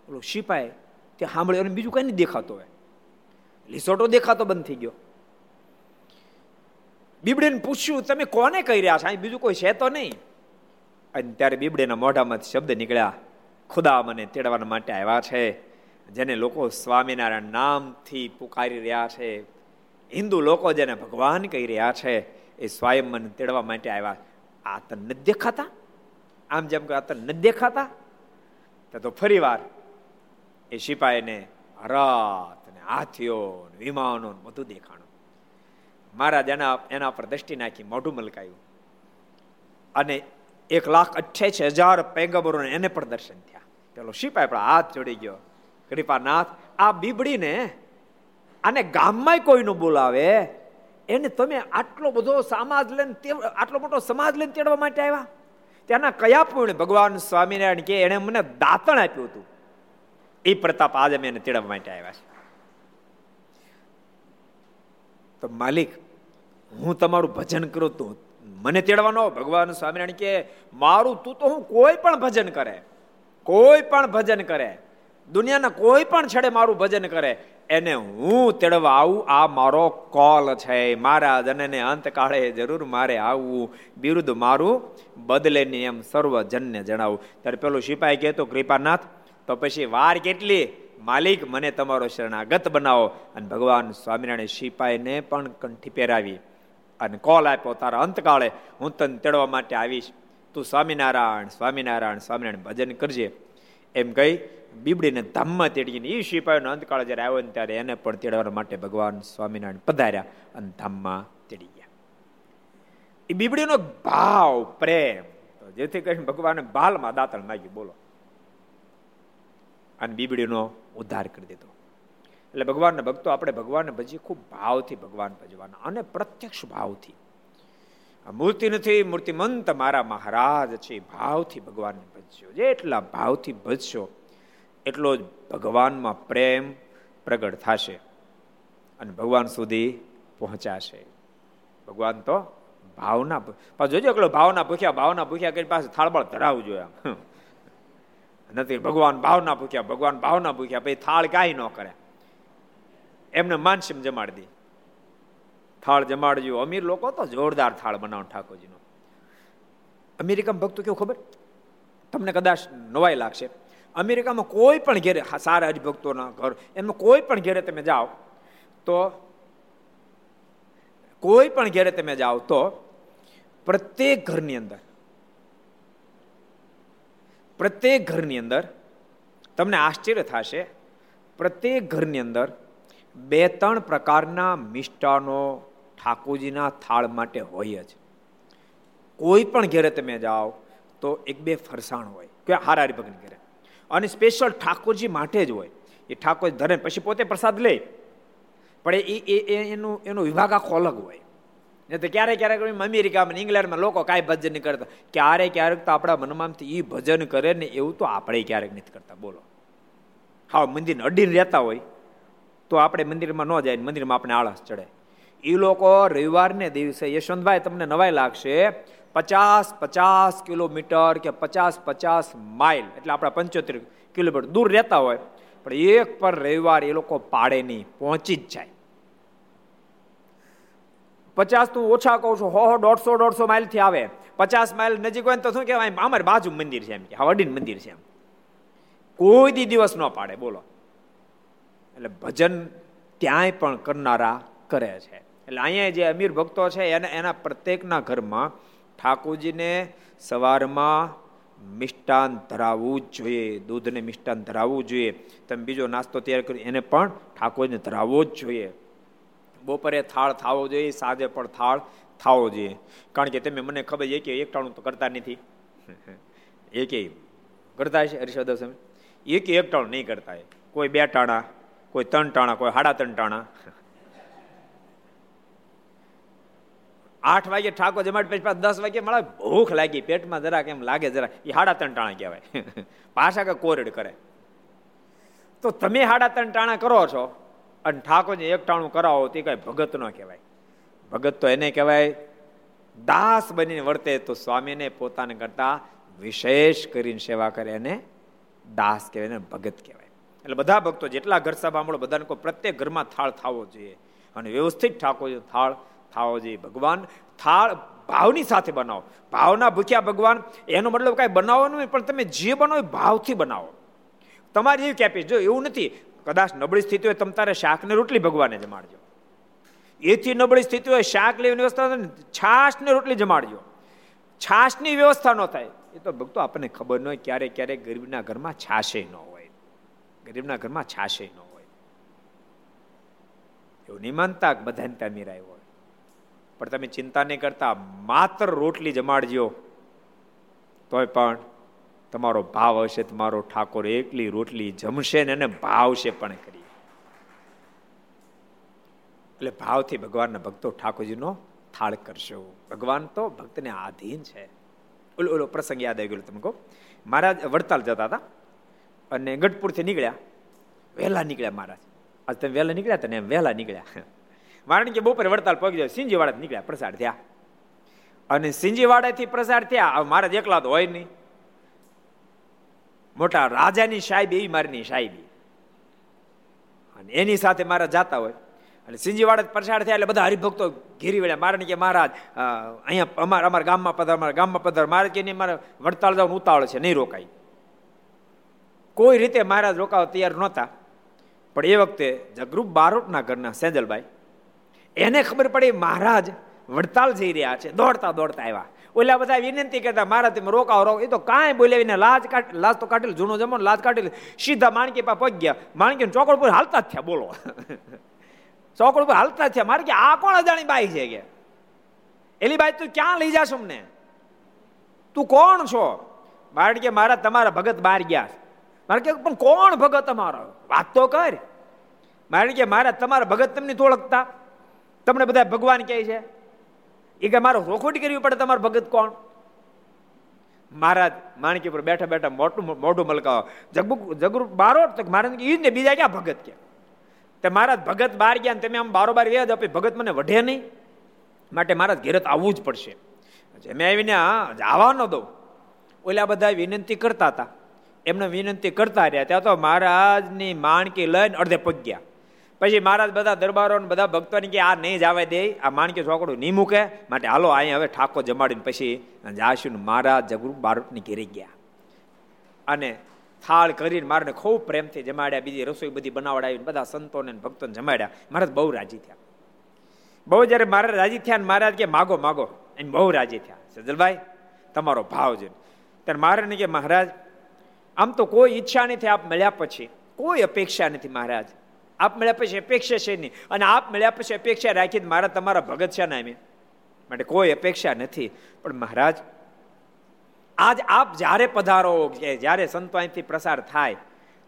Speaker 2: ઓલો સિપાઈ તે સાંભળ્યો બીજું કઈ નહીં દેખાતો હોય. લીસોટો દેખાતો બંધ થઈ ગયો. બીબડીને પૂછ્યું, તમે કોને કહી રહ્યા છો? બીજું કોઈ છે તો નહીં? અને ત્યારે બીબડીના મોઢામાંથી શબ્દ નીકળ્યા, ખુદા મને તેડવા માટે આવ્યા છે, જેને લોકો સ્વામિનારાયણ નામથી પુકારી રહ્યા છે. હિન્દુ લોકો જેને ભગવાન કહી રહ્યા છે, એ સ્વયં મને તેડવા માટે આવ્યા. આ તને નથી દેખાતા? આમ જેમ કે આ તને નથી દેખાતા? તો ફરી વાર એ સિપાહીને રથ ને હાથીઓ વિમાનો બધું દેખાણું. મહારાજ એના એના પર દ્રષ્ટિ નાખી, મોઢું મલકાયું. અને એક લાખ અઠ્યાસી હજાર પૈગંબરો એને પણ દર્શન થયા. પેલો સિપાઈ પણ હાથ જોડી ગયો. કૃપાનાથ, આ બીબડીને આને ગામમાં કોઈનું બોલાવે. એને તમે આટલો બધો સમાજ લઈને આટલો મોટો સમાજ લઈને તેડવા માટે આવ્યા? ત્યાંના કયા પૂર્ણ ભગવાન સ્વામિનારાયણ કે એણે મને દાંતણ આપ્યું હતું? એ પ્રતાપ આજે મેં તેડવા માટે આવ્યા છે. તો માલિક, હું તમારું ભજન કરું તું મને તેડવાનો ભગવાન સ્વામિનારાયણ કે, મારું તું તો હું કોઈ પણ ભજન કરે, કોઈ પણ ભજન કરે, દુનિયાના કોઈ પણ છેડે મારું ભજન કરે એને હું તેડવા આવું આ મારો કોલ છે. મારા જનને અંત કાળે જરૂર મારે આવવું. બિરુદ મારું બદલે ને એમ સર્વજનને જણાવું. ત્યારે પેલો સિપાહી કહેતો, કૃપાનાથ, તો પછી વાર કેટલી? માલિક, મને તમારો શરણાગત બનાવો. અને ભગવાન સ્વામિનારાયણ સિપાહીને પણ કંઠી પહેરાવી અને કોલ આપ્યો, તારા અંતકાળે હું તને તેડવા માટે આવીશ. તું સ્વામિનારાયણ સ્વામિનારાયણ સ્વામિનારાયણ ભજન કરજે. એમ કહી બીબડીને ધામમાં તેડીને એ સિપાહીનો અંતકાળ જ્યારે આવ્યો ને ત્યારે એને પણ તેડવા માટે ભગવાન સ્વામિનારાયણ પધાર્યા અને ધામમાં તેડી ગયા. એ બીબડીનો ભાવ, પ્રેમ જેથી કરીને ભગવાને બાલમાં દાતણ માગ્યું બોલો. અને બીબડીનો ઉદ્ધાર કરી દીધો. એટલે ભગવાનના ભક્તો, આપણે ભગવાનને ભજીએ, ખૂબ ભાવથી ભગવાન ભજવાના અને પ્રત્યક્ષ ભાવથી. મૂર્તિ નથી, મૂર્તિમંત મારા મહારાજ છે ભાવથી ભગવાનને ભજ્યો. જેટલા ભાવથી ભજશો એટલો જ ભગવાનમાં પ્રેમ પ્રગટ થશે અને ભગવાન સુધી પહોંચાશે. ભગવાન તો ભાવના પાછું જોજો એકલો ભાવના ભૂખ્યા ભાવના ભૂખ્યા કરી પાછું થાળબળ ધરાવવું જોઈએ નથી, ભગવાન ભાવના ભૂખ્યા, ભગવાન ભાવના ભૂખ્યા, પછી થાળ કાંઈ ન કરે. એમને માનસીમ જમાડી દી. થાળ જમાડજો. અમીર લોકો તો જોરદાર થાળ બનાવો ઠાકોરજીનો. અમેરિકામાં ભક્તો કેવું ખબર? તમને કદાચ નવાઈ લાગશે. અમેરિકામાં કોઈ પણ ઘેરે સારા હરિભક્તોના ઘર, એમાં કોઈ પણ ઘેરે તમે જાઓ, તો કોઈ પણ ઘેરે તમે જાઓ, તો પ્રત્યેક ઘરની અંદર, પ્રત્યેક ઘરની અંદર તમને આશ્ચર્ય થશે, પ્રત્યેક ઘરની અંદર બે ત્રણ પ્રકારના મિષ્ટાનો ઠાકોરજીના થાળ માટે હોય જ. કોઈ પણ ઘેરે તમે જાઓ, તો એક બે ફરસાણ હોય, કે હારા હરિભગન ઘેરે. અને સ્પેશિયલ ઠાકોરજી માટે જ હોય. એ ઠાકોર ધરે પછી પોતે પ્રસાદ લે. પણ એ એનું, એનો વિભાગ આખો અલગ હોય. ને તો ક્યારેક ક્યારેક અમેરિકામાં ઇંગ્લેન્ડમાં લોકો કાંઈ ભજન નહીં કરતા. ક્યારેક ક્યારેક તો આપણા મનમાંથી એ ભજન કરે ને એવું તો આપણે ક્યારેક નથી કરતા. બોલો. હા મંદિર અડીને રહેતા હોય, તો આપણે મંદિરમાં ન જાય મંદિરમાં આપણે આળસ ચડે. એ લોકો રવિવારને દિવસે, યશવંતભાઈ તમને નવાઈ લાગશે પચાસ પચાસ કિલોમીટર કે પચાસ પચાસ માઇલ, એટલે આપણા પંચોતેર કિલોમીટર દૂર રહેતા હોય, પણ એક પર રવિવાર એ લોકો પાડે નહીં, પહોંચી જ જાય. પચાસ તું ઓછા કહું છું, હો હો, દોઢસો દોઢસો માઇલથી આવે. પચાસ માઇલ નજીક હોય તો શું કહેવાય? અમારી બાજુ મંદિર છે એમ કે હવડીન મંદિર છે એમ. કોઈ દી દિવસ ન પાડે, બોલો. એટલે ભજન ત્યાંય પણ કરનારા કરે છે. એટલે અહીંયા જે અમીર ભક્તો છે, એને, એના પ્રત્યેકના ઘરમાં ઠાકોરજીને સવારમાં મિષ્ટાન ધરાવવું જ જોઈએ, દૂધને મિષ્ટાન ધરાવવું જોઈએ. તમે બીજો નાસ્તો તૈયાર કરી એને પણ ઠાકોરને ધરાવવો જ જોઈએ. બપોરે થાળ થાવો જોઈએ, સાંજે પણ થાળ થાવો જોઈએ. કારણ કે તમે મને ખબર છે કે એકટાણું તો કરતા નથી. એકે કરતા છે હરિષદ એક એકટાણું નહીં કરતા કોઈ બે ટાણા, કોઈ ત્રણ ટાણા, કોઈ સાડા ત્રણ ટાણા. આઠ વાગે ઠાકોર જમાડ, પછી દસ વાગે મળે ભૂખ લાગી. પેટમાં જરા કેમ લાગે જરા એ હાડા ત્રણ ટાણા કહેવાય. પાછા કે કોરડ કરે. તો તમે હાડા ત્રણ ટાણા કરો છો અને ઠાકોરને એક ટાણું કરાવો, તે કઈ ભગત ન કહેવાય. ભગત તો એને કહેવાય, દાસ બનીને વર્તે તો સ્વામીને પોતાને કરતા વિશેષ કરીને સેવા કરે એને દાસ કહેવાય એને ભગત કહેવાય. એટલે બધા ભક્તો જેટલા ઘર સભા મળો બધાને કોઈ પ્રત્યેક ઘરમાં થાળ થવો જોઈએ. અને વ્યવસ્થિત ઠાકોર થાળ થવો જોઈએ ભગવાન, થાળ ભાવની સાથે બનાવો. ભાવના ભૂખ્યા ભગવાન, એનો મતલબ કાંઈ બનાવવાનું નહીં, પણ તમે જે બનાવો એ ભાવથી બનાવો. તમારી એવી કેપી જો એવું નથી, કદાચ નબળી સ્થિતિ હોય, તમે તારે શાક ને રોટલી ભગવાને જમાડજો. એથી નબળી સ્થિતિ હોય, શાક લેવાની વ્યવસ્થા છાશ ને રોટલી જમાડજો. છાશની વ્યવસ્થા ન થાય. એ તો ભક્તો, આપણને ખબર ન હોય, ક્યારેક ક્યારેક ગરીબના ઘરમાં છાશે ન હોય. ગરીબના ઘરમાં છાશે ન હોય. એવું નહીં માનતા બધાને ત્યાં મીરાય પણ તમે ચિંતા નહીં કરતા, માત્ર રોટલી જમાડજો. તોય પણ તમારો ભાવ હશે, તમારો ઠાકોર એકલી રોટલી જમશે ને એને ભાવશે પણ કરી. એટલે ભાવથી ભગવાનના ભક્તો ઠાકોરજીનો થાળ કરશો. ભગવાન તો ભક્તને આધીન છે. ઓલો ઓલો પ્રસંગ યાદ આવી ગયો તમે કહો. મહારાજ વડતાલ જતા હતા અને ગઢપુરથી નીકળ્યા. વહેલા નીકળ્યા મહારાજ. આજ તમે વહેલા નીકળ્યા હતા ને? વહેલા નીકળ્યા. કારણ કે બપોરે વડતાલ પગી જાય સિંજીવાડા નીકળ્યા, પ્રસાર થયા. અને સિંજીવાડાથી પ્રસાર થયા મારા એકલા તો હોય નહીં. મોટા રાજાની સાહેબ એવી મારીની સાહેબી અને એની સાથે મારા જાતા હોય. અને સિંજીવાડા પ્રસાર થયા, એટલે બધા હરિભક્તો ઘેરી વળ્યા. મારે કે મહારાજ અહીંયા અમારા અમારા ગામમાં પધાર, અમારા ગામમાં પધાર. મારે કે મારે વડતાલ જવાનું ઉતાવળ છે, નહીં રોકાય. કોઈ રીતે મહારાજ રોકાવા તૈયાર નહોતા. પણ એ વખતે જગરૂપ બારોટના ઘરના સેજલભાઈ એને ખબર પડી, મહારાજ, વડતાલ જઈ રહ્યા છે, દોડતા દોડતા આવ્યા. ઓલા બધા વિનંતી કરતા મારા તમે રોકાવ રોક એ તો કાંઈ બોલાવીને લાજ કાઢ લાજ તો કાઢેલ જૂનો જમો લાજ કાઢેલ સીધા માણકી પા પગ ગયા. માણકી ચોકડ પર હાલતા થયા, બોલો. ચોકડ પર હાલતા થયા. મારે કે, આ કોણ અજાણી બાઈ છે કે? એલી બાઈ, તું ક્યાં લઈ જાશ અમને? તું કોણ છો? મારે કે મારા તમારા ભગત બહાર ગયા મારે કે, પણ કોણ ભગત અમારો? વાત તો કર. મારે કે મારા તમારા ભગત તમને ઓળખતા. તમને બધા ભગવાન કહે છે? એ કે મારો રોખોટી કરવી પડે તમારો ભગત કોણ? મહારાજ માણકી પર બેઠા બેઠા મોટું મોઢું મલકાવો. જગબુક જગરૂપ બારો તો મહારાજ એ ને બીજા ક્યાં ભગત કે? તે મહારાજ ભગત બાર ગયા તમે આમ બારોબાર વ્યાજ આપે, ભગત મને વઢે નહીં? માટે મહારાજ ઘેરત આવવું જ પડશે. મેં આવીને જવા ન દઉં. ઓલા બધા વિનંતી કરતા હતા. એમને વિનંતી કરતા રહ્યા. ત્યાં તો મહારાજની માણકી લઈને અડધે પગ્યા પછી મહારાજ બધા દરબારો બધા ભક્તોને કે આ નહીં જવા દે, આ માણકી ચોકડું નહીં મૂકે. માટે હાલો, અહીંયા હવે ઠાકો જમાડીને પછી જાશું મહારાજ જગુરુ બારોટની ઘેરી ગયા. અને થાળ કરીને મારને ખૂબ પ્રેમથી જમાડ્યા, બીજી રસોઈ બધી બનાવડાવી બધા સંતોને ભક્તોને જમાડ્યા. મહારાજ બહુ રાજી થયા. બહુ જયારે મહારાજ રાજી થયા ને મહારાજ કે માગો માગો. એમ બહુ રાજી થયા. સજલભાઈ, તમારો ભાવ છે. ત્યારે મહારાજને કે મહારાજ, આમ તો કોઈ ઈચ્છા નથી, આપ મળ્યા પછી. કોઈ અપેક્ષા નથી મહારાજ. આપ મળ્યા પછી અપેક્ષા છે નહીં. અને આપ મળ્યા પછી અપેક્ષા રાખીને મારા તમારા ભગત છે ને માટે કોઈ અપેક્ષા નથી. પણ મહારાજ, આજ આપ જ્યારે પધારો કે જ્યારે સંતો અહીંથી પ્રસાર થાય,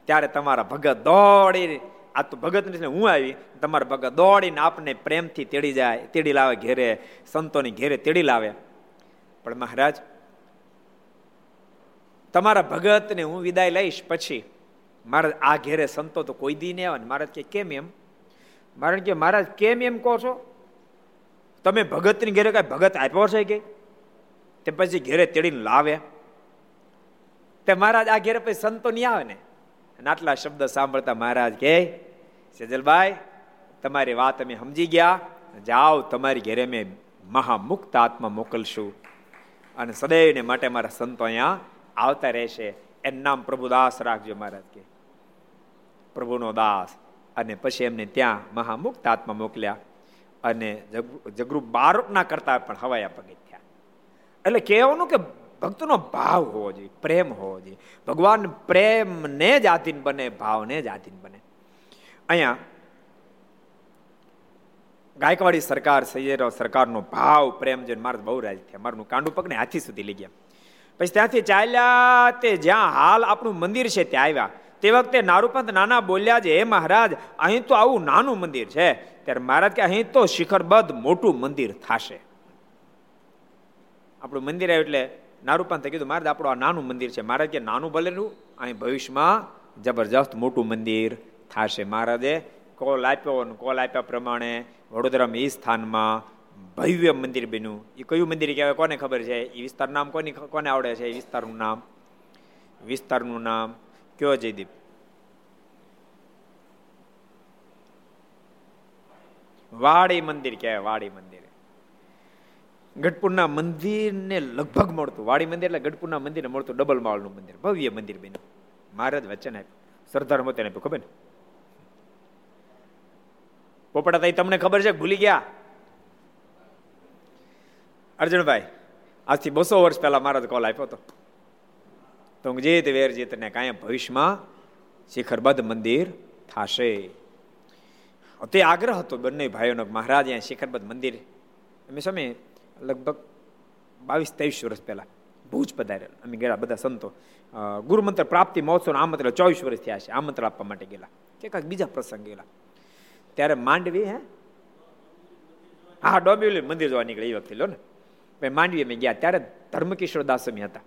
Speaker 2: ત્યારે તમારા ભગત દોડી આ તો ભગત નથી હું આવી, તમારા ભગત દોડીને આપને પ્રેમથી તેડી જાય, તેડી લાવે ઘેરે, સંતોની ઘેરે તેડી લાવે. પણ મહારાજ, તમારા ભગતને હું વિદાય લઈશ પછી મહારાજ આ ઘેરે સંતો તો કોઈ દી નહીં આવે ને મહારાજ કે, કેમ એમ? મહારાજ કે, મહારાજ, કેમ એમ કહો છો? તમે ભગતની ઘેરે કઈ ભગત આપ્યો છે કે? તે પછી ઘેરે તેડીને લાવે. તે મહારાજ આ ઘેરે પછી સંતો નહીં આવે ને? આટલા શબ્દ સાંભળતા મહારાજ કે, સેજલભાઈ, તમારી વાત અમે સમજી ગયા. જાઓ, તમારી ઘેરે મેં મહામુક્ત આત્મા મોકલશું. અને સદૈવને માટે મારા સંતો અહીંયા આવતા રહેશે. એનું નામ પ્રભુદાસ રાખજો મહારાજ કે. પ્રભુનો દાસ. અને પછી એમને ત્યાં મહામુક્ત આત્મા મોકલ્યા. અને જગરૂ બારોટના કરતા પણ હવાયા પગે થયા. એટલે કહેવાનું કે ભક્તનો ભાવ હોવો જોઈએ, પ્રેમ હોવો જોઈએ. ભગવાન પ્રેમને જ આધીન બને, ભાવને જ આધીન બને. અહીંયા ગાયકવાડી સરકાર સૈયરો સરકારનો ભાવ, પ્રેમ જોઈને મારે બહુ રાજ થયા. મારું કાંડુ પગને હાથી સુધી લઈ ગયા. પછી ત્યાંથી ચાલ્યા તે જ્યાં હાલ આપણું મંદિર છે ત્યાં આવ્યા. તે વખતે નારૂપંત નાના બોલ્યા છે, હે મહારાજ, અહીં તો આવું નાનું મંદિર છે. ત્યારે મહારાજ કે, અહીં તો શિખરબદ્ધ મોટું મંદિર થશે. આપણું મંદિર આવ્યું એટલે નારૂપંતે કીધું, મહારાજ, આપણું આ નાનું મંદિર છે. મહારાજ કે, નાનું ભલેનું અહીં ભવિષ્યમાં જબરજસ્ત મોટું મંદિર થશે. મહારાજે કોલ આપ્યો કોલ આપ્યા પ્રમાણે વડોદરામાં એ સ્થાનમાં ભવ્ય મંદિર બન્યું. એ કયું મંદિર કહેવાય? કોને ખબર છે? એ વિસ્તાર નામ કોની કોને આવડે છે? એ વિસ્તારનું નામ? વિસ્તારનું નામ કયો જયદીપ? વાડી મંદિર કહેવાય, વાડી મંદિર. ગઢપુરના મંદિરને લગભગ મળતું. વાડી મંદિર એટલે ગઢપુરના મંદિરને મળતું ડબલ માળનું મંદિર. ભવ્ય મંદિર બન્યું. મહારાજ વચન આપ્યું. સરદાર મોતે આપ્યું. ખબર ને? પોપડા તમને ખબર છે? ભૂલી ગયા? અર્જુનભાઈ, આજથી બસો વર્ષ પહેલા મારા કોલ આપ્યો હતો. તો તુંગજીત વેરજીત ને કાંઈ ભવિષ્યમાં શિખરબદ્ધ મંદિર થશે. તે આગ્રહ હતો બંને ભાઈઓનો મહારાજ અહીંયા શિખરબદ્ધ મંદિર અમે સમય લગભગ બાવીસ ત્રેવીસ વર્ષ પહેલા ભુજ પધારેલ. અમે ગયા બધા સંતો. ગુરુમંત્ર પ્રાપ્તિ મહોત્સવ આમંત્ર ચોવીસ વર્ષ થયા છે આમંત્ર આપવા માટે ગયેલા. કે કાંઈક બીજા પ્રસંગ ગયેલા. ત્યારે માંડવી, હે? હા ડોંબિવલી મંદિર જોવા નીકળે એ વખતે લો ને. માંડવી અમે ગયા ત્યારે ધર્મકિશોર દાસમી હતા.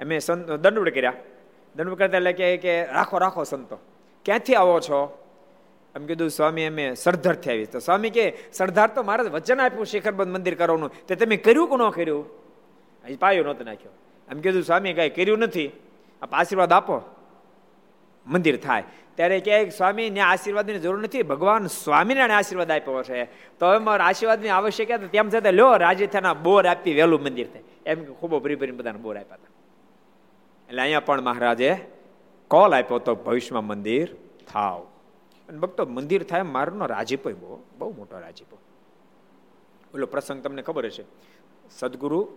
Speaker 2: અમે દંડવડ કર્યા. દંડવડ કરતા એટલે કે રાખો રાખો સંતો. ક્યાંથી આવો છો? એમ કીધું, સ્વામી, અમે સરદારથી આવી તો સ્વામી કે સરદાર તો મારે વચન આપ્યું, શિખરબંધ મંદિર કરવાનું. તે તમે કર્યું કે ન કર્યું? હજી પાયો નહોતો નાખ્યો. એમ કીધું, સ્વામી, કાંઈ કર્યું નથી. આપ આશીર્વાદ આપો. મંદિર થાય. ત્યારે ક્યાંય સ્વામી ને આશીર્વાદની જરૂર નથી, ભગવાન સ્વામિનારાયણ આશીર્વાદ આપ્યો છે. તો હવે મારા આશીર્વાદની આવશ્યકતા તેમ છતાં લો રાજ્યથાના બોર આપી વહેલું મંદિર થાય એમ ખૂબ ભરી ભરી બધાને બોર આપ્યા હતા. એટલે અહીંયા પણ મહારાજે કોલ આપ્યો તો ભવિષ્યમાં મંદિર થાવ. અને ભક્તો, મંદિર થાય મારનો રાજીપો બહુ બહુ મોટો રાજીપો ઓલો પ્રસંગ તમને ખબર હશે. સદગુરુ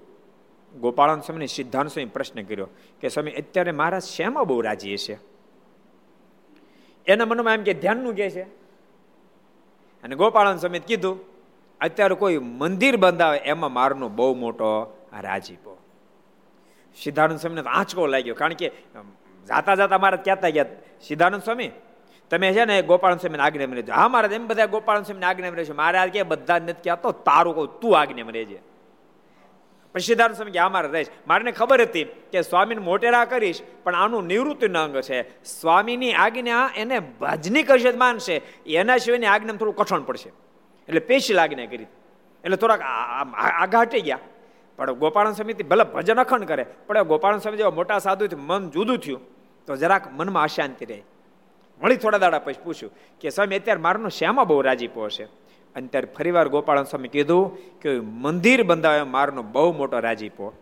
Speaker 2: ગોપાળન સ્વામી સિદ્ધાંત સ્વામી પ્રશ્ન કર્યો કે, સ્વામી, અત્યારે મહારાજ શેમાં બહુ રાજી છે એના મનમાં એમ કે ધ્યાનનું કે છે? અને ગોપાળન સમિત કીધું, અત્યારે કોઈ મંદિર બંધાવે એમાં મારનો બહુ મોટો રાજીપો સિદ્ધાનંદ સ્વામીને આંચકો લાગ્યો, કારણ કે જાતા જાતા મારા કહેતા ગયા સિદ્ધાનંદ સ્વામી, તમે છે ને ગોપાલ સ્વામી આજ્ઞામાં રહેજો. હા મારા એમ બધા ગોપાલ સ્વામી આજ્ઞામાં રહેશે આ કે બધા નથી કહેતો, તારું કહું, તું આજ્ઞામાં રહેજે. પછી સિદ્ધાર્થ સ્વામી કે આ રહીશ મારે ખબર હતી કે સ્વામીને મોટેરા કરીશ, પણ આનું નિવૃત્તિનો અંગ છે. સ્વામીની આજ્ઞા એને ભજની કરશે માનશે. એના સિવાયની આજ્ઞા થોડું કઠણ પડશે. એટલે પેશી આજ્ઞા કરી. એટલે થોડાક આઘાટી ગયા. પણ ગોપાલ સમિતિ ભલે ભજન અખંડ કરે, પણ ગોપાલ સ્વામી જેવા મોટા સાધુ મન જુદું થયું. તો જરાક મનમાં અશાંતિ રહે. વળી થોડા દાડા પછી પૂછ્યું કે, સ્વામી, અત્યારે મારનો શ્યામાં બહુ રાજીપો હશે? અને ત્યારે ફરીવાર ગોપાલ સ્વામી કીધું કે મંદિર બંધાવે મારનો બહુ મોટો રાજીપો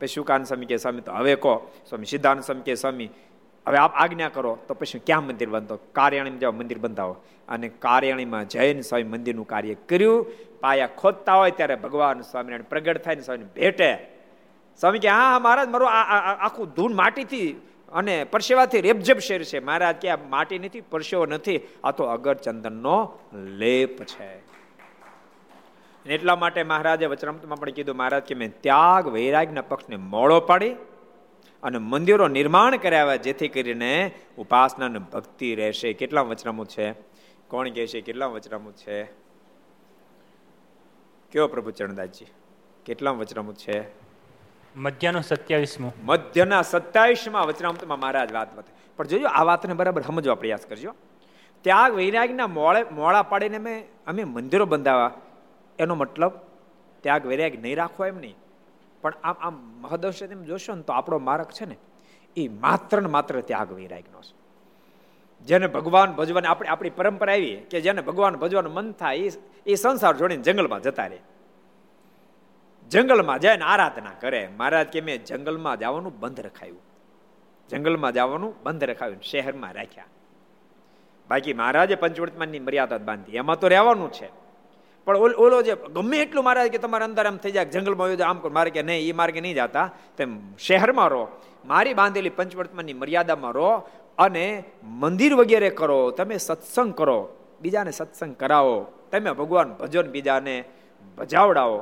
Speaker 2: પછી શુકાન સ્વામી કે, સ્વામી, તો હવે કહો સ્વામી સિદ્ધાંત સ્વામી કે, સ્વામી, હવે આપ આજ્ઞા કરો. તો પછી ક્યાં મંદિર બંધો? કાર્યાણીમાં જાઓ, મંદિર બંધાવો. અને કાર્યાણીમાં જૈન સ્વામી મંદિરનું કાર્ય કર્યું. પાયા ખોદતા હોય ત્યારે ભગવાન સ્વામિનારાયણ પ્રગટ થાય ને સ્વામી ભેટે. સ્વામી કે, હા મહારાજ, મારું આખું ધૂન માટીથી અને પરસેવાથી રેબઝેબ શેર છે. મહારાજ કે, આ માટી નથી, પરસેવો નથી. આ તો અગર ચંદનનો લેપ છે. એટલા માટે મહારાજે વચરામતમાં પણ કીધું મહારાજ કે મેં ત્યાગ વૈરાગના પક્ષને મોળો પાડી અને મંદિરો નિર્માણ કરાવ્યા જેથી કરીને ઉપાસના અને ભક્તિ રહેશે. કેટલા વચરામું છે? કોણ કહે છે? કેટલા વચરામું છે? કયો પ્રભુ ચરણદાસજી? કેટલા વચરામું છે?
Speaker 6: મધ્યનો સત્યાવીસમો.
Speaker 2: મધ્યના સત્યાવીસમાં વચનામતમાં મહારાજ વાત વાત. પણ જોજો આ વાતને બરાબર સમજવા પ્રયાસ કરજો. ત્યાગ વૈરાગના મોળે મોળા પાડીને અમે અમે મંદિરો બંધાવા એનો મતલબ ત્યાગ વૈરાગ નહીં રાખો એમ નહીં. પણ આમ આમ મહદંશ તમે જોશો ને તો આપણો માર્ગ છે ને, એ માત્ર ને માત્ર ત્યાગ વૈરાગનો છે. જેને ભગવાન ભજવાની આપણે, આપણી પરંપરા આવી કે જેને ભગવાન ભજવાનું મન થાય, એ સંસાર જોડીને જંગલમાં જતા રહે. જંગલમાં જાય ને આરાધના કરે. મહારાજ કે મેં જંગલમાં જવાનું બંધ રખાયું. જંગલમાં જવાનું બંધ રખાયું શહેરમાં રાખ્યા. બાકી મહારાજે પંચવર્તમાનની મર્યાદા બાંધી. એમાં તો રહેવાનું છે. પણ ઓલો જે, ગમે એટલું મારે કે તમારે અંદર આમ થઈ જાય જંગલમાં હોય આમ મારે કે નહીં, એ માર્ગે નહીં જતા, તેમ શહેરમાં રહો, મારી બાંધેલી પંચવર્તમાનની મર્યાદામાં રહો અને મંદિર વગેરે કરો, તમે સત્સંગ કરો, બીજાને સત્સંગ કરાવો, તમે ભગવાન ભજન બીજાને ભજાવડાવો.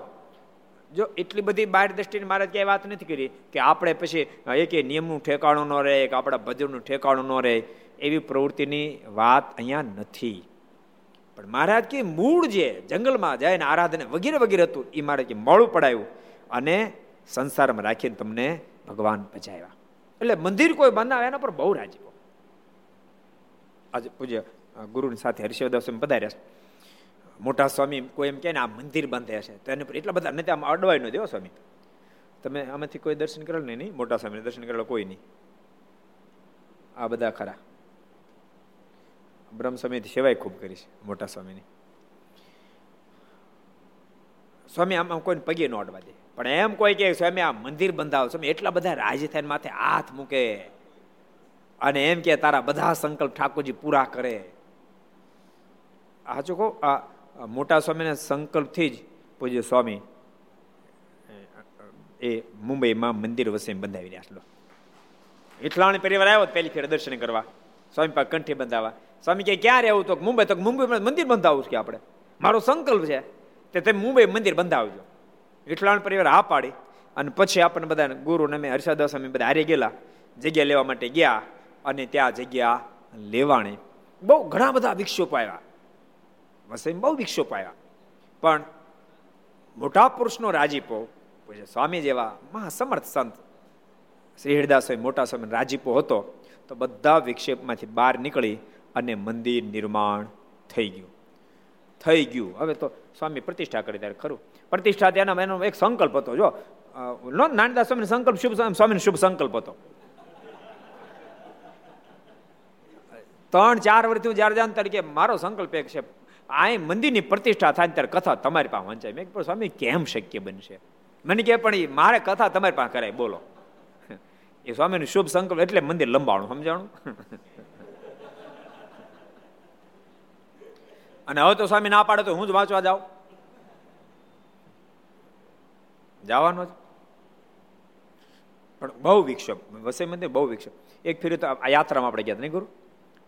Speaker 2: જો એટલી બધી બહાર દ્રષ્ટિની મારે ક્યાંય વાત નથી કરી કે આપણે પછી એક નિયમનું ઠેકાણું ન રહે, કે આપણા ભજનનું ઠેકાણું ન રહે, એવી પ્રવૃત્તિની વાત અહીંયા નથી. પણ મહારાજ કે મૂળ જે જંગલમાં જાય ને આરાધના વગેરે વગેરે હતું એ મારે કે મોડું પડાયું અને સંસારમાં રાખીને તમને ભગવાન પચાવ્યા એટલે મંદિર કોઈ બનાવે એના પર બહુ રાજી આજે પૂજ્ય ગુરુની સાથે હર્ષવદાસ પધાર્યા મોટા સ્વામી કોઈ એમ કે ને, આ મંદિર બાંધે છે તો એને પર એટલા બધા નથી આમ અડવાય ન દેવો સ્વામી. તમે આમાંથી કોઈ દર્શન કરેલ નહીં? મોટા સ્વામીને દર્શન કરેલો કોઈ નહીં. આ બધા ખરા. બ્રહ્મ સ્વામીથી સેવાય ખૂબ કરી છે, મોટા સ્વામીની. સ્વામી, આમ કોઈને પગે ન અડવા દે. પણ એમ કોઈ કે, સ્વામી, આ મંદિર બંધાવો. સ્વામી, એટલા બધા રાજી થઈને માથે હાથ મૂકે. અને એમ કે, તારા બધા સંકલ્પ ઠાકોરજી પૂરા કરે. હાચું કહો, આ મોટા સ્વામીના સંકલ્પથી જ પૂજ્ય સ્વામી, એ મુંબઈમાં મંદિર વસે બંધાવી રહ્યા છે. એટલાણી પરિવાર આવ્યો પહેલી ફેર દર્શન કરવા. સ્વામી પાસે કંઠી બંધાવા. સ્વામી કે ક્યાં રહેવું તો? મુંબઈ તો મુંબઈમાં મંદિર બંધાવું છે આપણે? મારો સંકલ્પ છે તે તમે મુંબઈ મંદિર બંધાવજો. વિઠલાણ પરિવાર હા પાડી. અને પછી આપણને બધા ગુરુ ને મેં હર્ષાદાસ અમે બધા હારે ગયેલા. જગ્યા લેવા માટે ગયા અને ત્યાં જગ્યા લેવાણી. બહુ ઘણા બધા વિક્ષોપ આવ્યા. વસઈ બહુ વિક્ષોપ આવ્યા. પણ મોટા પુરુષનો રાજીપો સ્વામી જેવા મહાસમર્થ સંત શ્રી હરિદાસ મોટા સ્વામી રાજીપો હતો, તો બધા વિક્ષેપમાંથી બહાર નીકળી અને મંદિર નિર્માણ થઈ ગયું. થઈ ગયું. હવે તો સ્વામી પ્રતિષ્ઠા કરી ત્યારે ખરું. પ્રતિષ્ઠા ત્યાંના એનો એક સંકલ્પ હતો, જો નાનદાસ સ્વામી સંકલ્પ, શુભ સ્વામીનો શુભ સંકલ્પ હતો. ત્રણ, ચાર વર્ષથી હું જ્યારે જાણ તરીકે મારો સંકલ્પ એક છે, આ મંદિરની પ્રતિષ્ઠા થાય ત્યારે કથા તમારી પાસે વંચાય. મેં સ્વામી, કેમ શક્ય બનશે? મને કે, પણ મારે કથા તમારી પાસે કરાય, બોલો. એ સ્વામીનું શુભ સંકલ્પ એટલે મંદિર લંબાણું સમજાણું? અને હવે તો સ્વામી ના પાડે તો હું જ વાંચવા જાઉં. જવાનો જ. પણ બહુ વિક્ષોપ વસઈ મંદિર બહુ વિક્ષોપ એક ફેરી તો આ યાત્રામાં આપણે ગયા નહીં ગુરુ?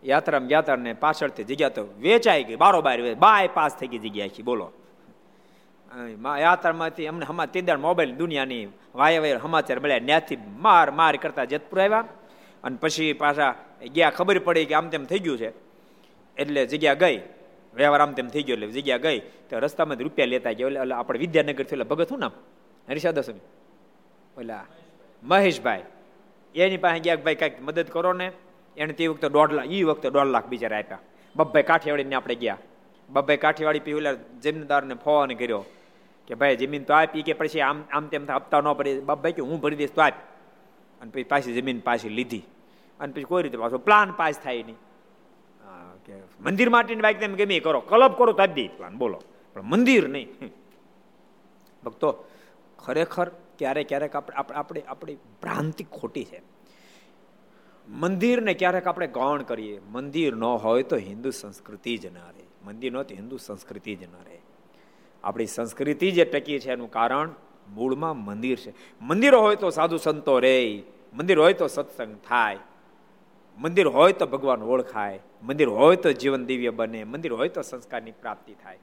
Speaker 2: યાત્રામાં ગયા હતા ને પાછળથી જગ્યા તો વેચાઈ ગઈ, બારોબાર બાય પાસ થઈ ગઈ જગ્યા આખી, બોલો. યાત્રામાંથી અમને હમા તેદાર મોબાઈલ દુનિયાની વાય વાય સમાચાર મળ્યા. ત્યાંથી માર માર કરતા જેતપુર આવ્યા. અને પછી પાછા ગયા ખબર પડી કે આમ તેમ થઈ ગયું છે. એટલે જગ્યા ગઈ. વ્યવહાર આમ તેમ થઈ ગયો એટલે જગ્યા ગઈ. તો રસ્તામાંથી રૂપિયા લેતા ગયા. એટલે આપણે વિદ્યાનગર થયું ભગત શું નામ? હરિષાદ સ્વામી ઓલા, મહેશભાઈ. એની પાસે ગયા ભાઈ કાંઈક મદદ કરો ને. એને તે વખતે દોઢ લાખ એ વખતે દોઢ લાખ બિચારા આપ્યા. બબ્ભાઈ કાઠિયાવાડીને આપણે ગયા. બબ્ભાઈ કાઠિયાવાડી પી ઓલા જમીનદારને ફોન કર્યો. કે ભાઈ જમીન તો આપી કે પછી આમ આમ તેમ આપતા ન પડે ભાઈ કે હું ભરી દઈશ તો આપ. અને પછી પાછી જમીન પાછી લીધી. અને પછી કોઈ રીતે પાછો પ્લાન પાસ થાય નહીં. કે મંદિર માટેની બાઈક તમે ગમે કરો. કલબ કરો તો આપી દઈ પ્લાન બોલો. પણ મંદિર નહીં. ભક્તો, ખરેખર ક્યારેક ક્યારેક આપણે આપણે આપણી ભ્રાંતિ ખોટી છે. મંદિરને ક્યારેક આપણે ગૌણ કરીએ. મંદિર ન હોય તો હિન્દુ સંસ્કૃતિ જ ના રહે. મંદિર ન હોય તો હિન્દુ સંસ્કૃતિ જ ન રહે. આપણી સંસ્કૃતિ જે ટકી છે એનું કારણ મૂળમાં મંદિર છે. મંદિરો હોય તો સાધુ સંતો રે, મંદિર હોય તો સત્સંગ થાય, મંદિર હોય તો ભગવાન ઓળખાય, મંદિર હોય તો જીવન દિવ્ય બને, મંદિર હોય તો સંસ્કારની પ્રાપ્તિ થાય.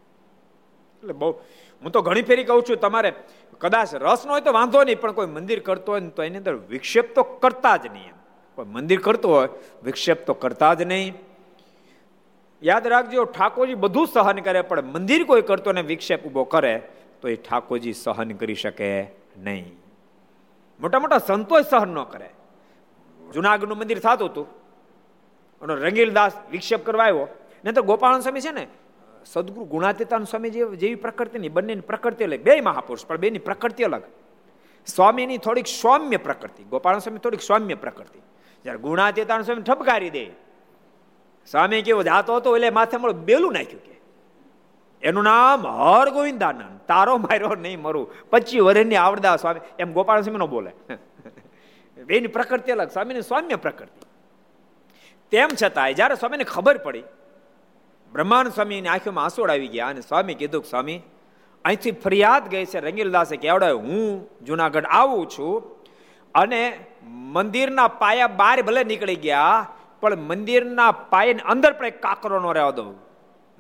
Speaker 2: એટલે બહુ, હું તો ઘણી ફેરી કહું છું તમારે, કદાચ રસ ન હોય તો વાંધો નહીં, પણ કોઈ મંદિર કરતો હોય તો એની અંદર વિક્ષેપ તો કરતા જ નહીં કોઈ મંદિર કરતો હોય, વિક્ષેપ તો કરતા જ નહીં. યાદ રાખજો, ઠાકોરજી બધું સહન કરે, પણ મંદિર કોઈ કરતો ને વિક્ષેપ ઊભો કરે, તો એ ઠાકોરજી સહન કરી શકે નહીં. મોટા મોટા સંતો સહન ન કરે. જુનાગઢનું મંદિર થતું હતું. અને રંગીલદાસ વિક્ષેપ કરવા આવ્યો. ને તો ગોપાલ સ્વામી છે ને, સદગુરુ ગુણાતીતાન સ્વામી જેવી પ્રકૃતિની બંનેની પ્રકૃતિ અલગ. બે મહાપુરુષ, પણ બેની પ્રકૃતિ અલગ. સ્વામીની થોડીક સૌમ્ય પ્રકૃતિ. ગોપાલ સ્વામી થોડીક સૌમ્ય પ્રકૃતિ. જ્યારે ગુણાતીતાન સ્વામી ઠપકારી દે સ્વામી કેવો જાતો હતો, એટલે માથે મળો બેલું નાખ્યું કે. એનું નામ હર ગોવિંદાનંદ તારો માર્યો નહીં મરું. પચીસ વર્ષની આવડદા સ્વામી. એમ ગોપાલ સ્વામી નો બોલે. એની પ્રકૃતિ અલગ. સ્વામીની સૌમ્ય પ્રકૃતિ. તેમ છતાંય, જ્યારે સ્વામીને ખબર પડી બ્રહ્માન સ્વામીની આંખોમાં આંસુડ આવી ગયા અને સ્વામી કીધું સ્વામી, અહીંથી ફરિયાદ ગઈ છે રંગીલદાસે કેવડાય હું જુનાગઢ આવું છું અને મંદિરના પાયા બહાર ભલે નીકળી ગયા પણ મંદિરના પાયાની અંદર પણ એક કાકરો નો રહેવા દઉં.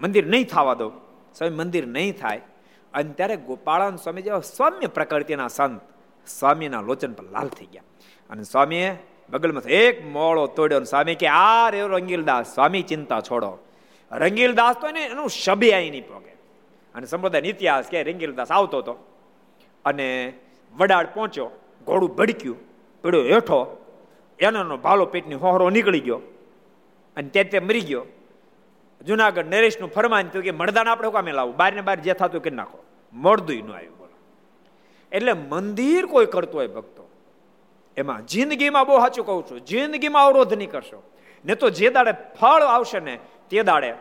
Speaker 2: મંદિર નહીં થવા દઉં. સ્વામી, મંદિર નહીં થાય. અને ત્યારે ગોપાળાન સ્વામી જેવા સૌમ્ય પ્રકૃતિના સંત સ્વામીના લોચન પર લાલ થઈ ગયા. અને સ્વામીએ બગલમાં એક મોળો તોડ્યો સ્વામી કે, આ રે રંગીલદાસ, સ્વામી ચિંતા છોડો. રંગીલદાસ તો એને એનું શબે અહીં નહીં પોગે. અને સંપ્રદાય ઇતિહાસ કે રંગીલદાસ આવતો હતો. અને વડાળ પહોંચ્યો, ઘોડું ભડક્યું પડ્યો હેઠો એનો ભાલો પેટની હોહરો નીકળી ગયો અને તે તે મરી ગયો. જુનાગઢ નરેશનું ફરમાન થયું કે મળદાન આપણે કામે લાવું? બહાર ને બહાર જે થતું કરી નાખો. મળદું ન આવ્યું, બોલો. એટલે મંદિર કોઈ કરતું હોય ભક્તો. એમાં જિંદગીમાં બહુ સાચું કહું છું, જિંદગીમાં અવરોધ નહીં કરશો. ને તો જે દાડે ફળ આવશે ને તે દાડે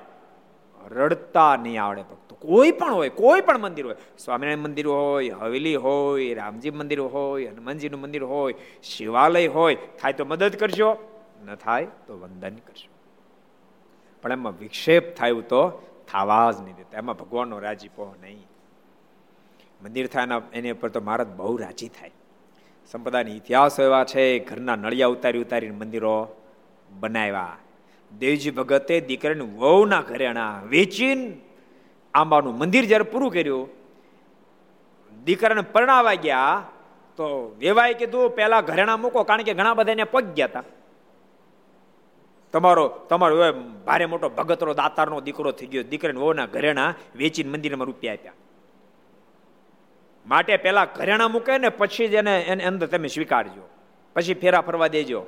Speaker 2: રડતા નહીં આવડે ભક્તો. કોઈ પણ હોય, કોઈ પણ મંદિર હોય, સ્વામિનારાયણ મંદિર હોય, હવેલી હોય, રામજી મંદિર હોય, હનુમાનજીનું મંદિર હોય, શિવાલય હોય, થાય તો મદદ કરજો, ન થાય તો વંદન કરજો. પણ એમાં વિક્ષેપ થયું તો થવા જ નહીં દેતા, એમાં ભગવાનનો રાજીપો નહીં. મંદિર થાય એની ઉપર તો મહારાજ બહુ રાજી થાય. સંપ્રદાયના ઇતિહાસ એવા છે, ઘરના નળિયા ઉતારી ઉતારીને મંદિરો બનાવ્યા. દેવજી ભગતે દીકરાને વહુના ઘરેણા વેચીને આંબાનું મંદિર જ્યારે પૂરું કર્યું, દીકરાને પરણાવા ગયા, તો વેવાએ કીધું પેલા ઘરેણા મૂકો, કારણ કે ઘણા બધા એને પગ ગયા હતા તમારો તમારો ભારે મોટો ભગતરો, દાતારનો દીકરો થઈ ગયો. દીકરાને વહુના ઘરેણા વેચીને મંદિરમાં રૂપિયા આપ્યા. માટે પેલા ઘરેણા મૂકે ને પછી જ એને એને અંદર તમે સ્વીકારજો. પછી ફેરા ફરવા દેજો.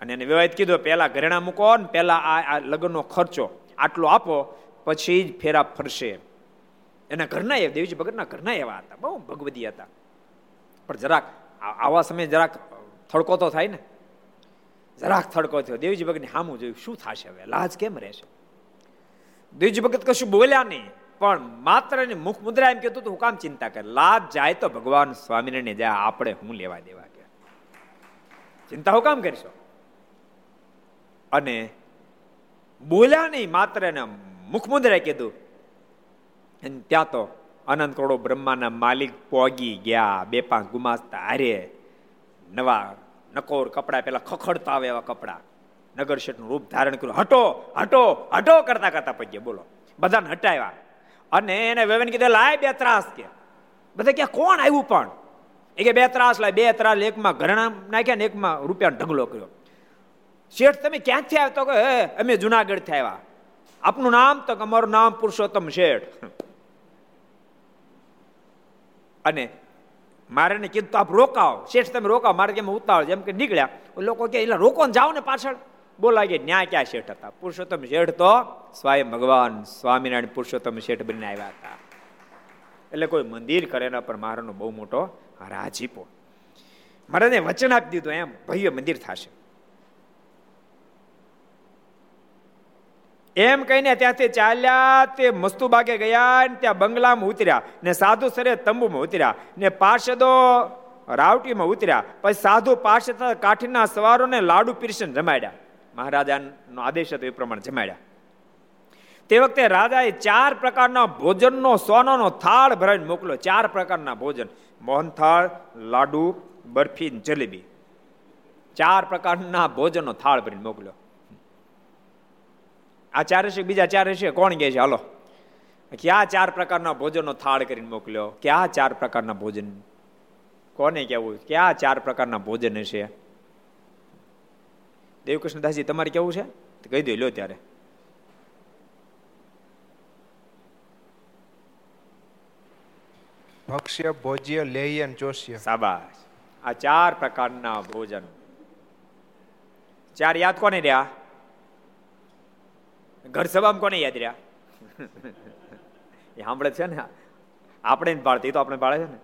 Speaker 2: અને એને વિવાહિત કીધું પેલા ઘરેણા મૂકો ને પેલા આ લગ્નનો ખર્ચો આટલો આપો પછી જ ફેરા ફરશે. એના ઘરના એ દેવજી ભગતના ઘરના એવા હતા. બહુ ભગવદી હતા. પણ જરાક આવા સમયે જરાક થડકો તો થાય ને. જરાક થડકો થયો. દેવજી ભગતને સામું જોયું, શું થશે હવે? લાજ કેમ રહેશે? દેવજી ભગત કશું બોલ્યા નહીં, પણ માત્ર મુખ મુદ્રા એમ કહેતું હું કામ ચિંતા કરે? લાજ જાય તો ભગવાન સ્વામિનારાયણ જાય આપણે હું લેવા દેવા કે. ચિંતા હું કામ કરશો? અને બોલ્યા નહીં, માત્ર એને મુખ મુદ્રા કીધું. અને ત્યાં તો અનંત કરોડો બ્રહ્માના માલિક પોગી ગયા. બે પાંચ ગુમાસ્તા. હારે નવા નકોર કપડા પેલા ખખડતા આવે એવા કપડા. નગર શેઠનું રૂપ ધારણ કર્યું. હટો હટો હટો કરતા કરતા પગે બોલો. બધાને હટાવ્યા. અને એને વેવન કીધું લાય બે ત્રાસ કે. બધા ક્યાં કોણ આવ્યું પણ? એ કે બે ત્રાસ લાય, બે ત્રાસ એકમાં ઘરણા નાખ્યા ને એકમાં રૂપિયા ઢગલો કર્યો. શેઠ, તમે ક્યાંથી આવ્યો? તો કે અમે જુનાગઢથી આવ્યા. આપનું નામ તો અમારું નામ પુરુષોત્તમ શેઠ. અને મારે ને કીધું આપ રોકાવ શેઠ, તમે રોકાવ મારે કેમ ઉતાવળ જેમ કે નીકળ્યા. લોકો કે, એટલે રોકો ને જાઓ ને પાછળ. બોલા કે ન્યા ક્યાં શેઠ હતા? પુરુષોત્તમ શેઠ તો સ્વાય ભગવાન સ્વામિનારાયણ પુરુષોત્તમ શેઠ બનીને આવ્યા હતા. એટલે કોઈ મંદિર કરે એના પર મારાનો બહુ મોટો રાજીપો. મહારાજને વચન આપી દીધું, એમ ભવ્ય મંદિર થશે. એમ કહીને ત્યાંથી ચાલ્યા તે મસ્તુબાગે ગયા ને ત્યાં બંગલામાં ઉતર્યા ને સાધુ સરે તંબુમાં ઉતર્યા ને પાર્ષદો રાવટીમાં ઉતર્યા. પછી સાધુ પાર્ષદ કાઠીના સવારોને લાડુ પીરસન જમાડ્યા. મહારાજાનો આદેશ હતો એ પ્રમાણે જમાડ્યા. તે વખતે રાજાએ ચાર પ્રકારના ભોજનનો સોનાનો થાળ ભરાઈને મોકલો ચાર પ્રકારના ભોજન. મોહનથાળ લાડુ, બરફી જલેબી. ચાર પ્રકારના ભોજનનો થાળ ભરીને મોકલ્યો. આ ચાર હશે બીજા ચાર હશે કોણ કહે છે? હાલો. ક્યાં ચાર પ્રકારના ભોજનનો થાળ કરીને મોકલ્યો. ક્યાં ચાર પ્રકારના ભોજન. કોને કેવું ક્યાં ચાર પ્રકારના ભોજન હશે. દેવકૃષ્ણદાસજી તમારે કેવું છે? કહી દો લો ત્યારે.
Speaker 4: ભક્ષ્ય ભોજ્ય લેહ્ય જોશ્ય
Speaker 2: સાબાશ આ ચાર પ્રકારના ભોજન. ચાર યાદ કોને રહ્યા? ઘર સભામાં કોને યાદ રહ્યા? એ સાંભળે છે ને આપણે પાડતી તો આપણે પાડે છે ને.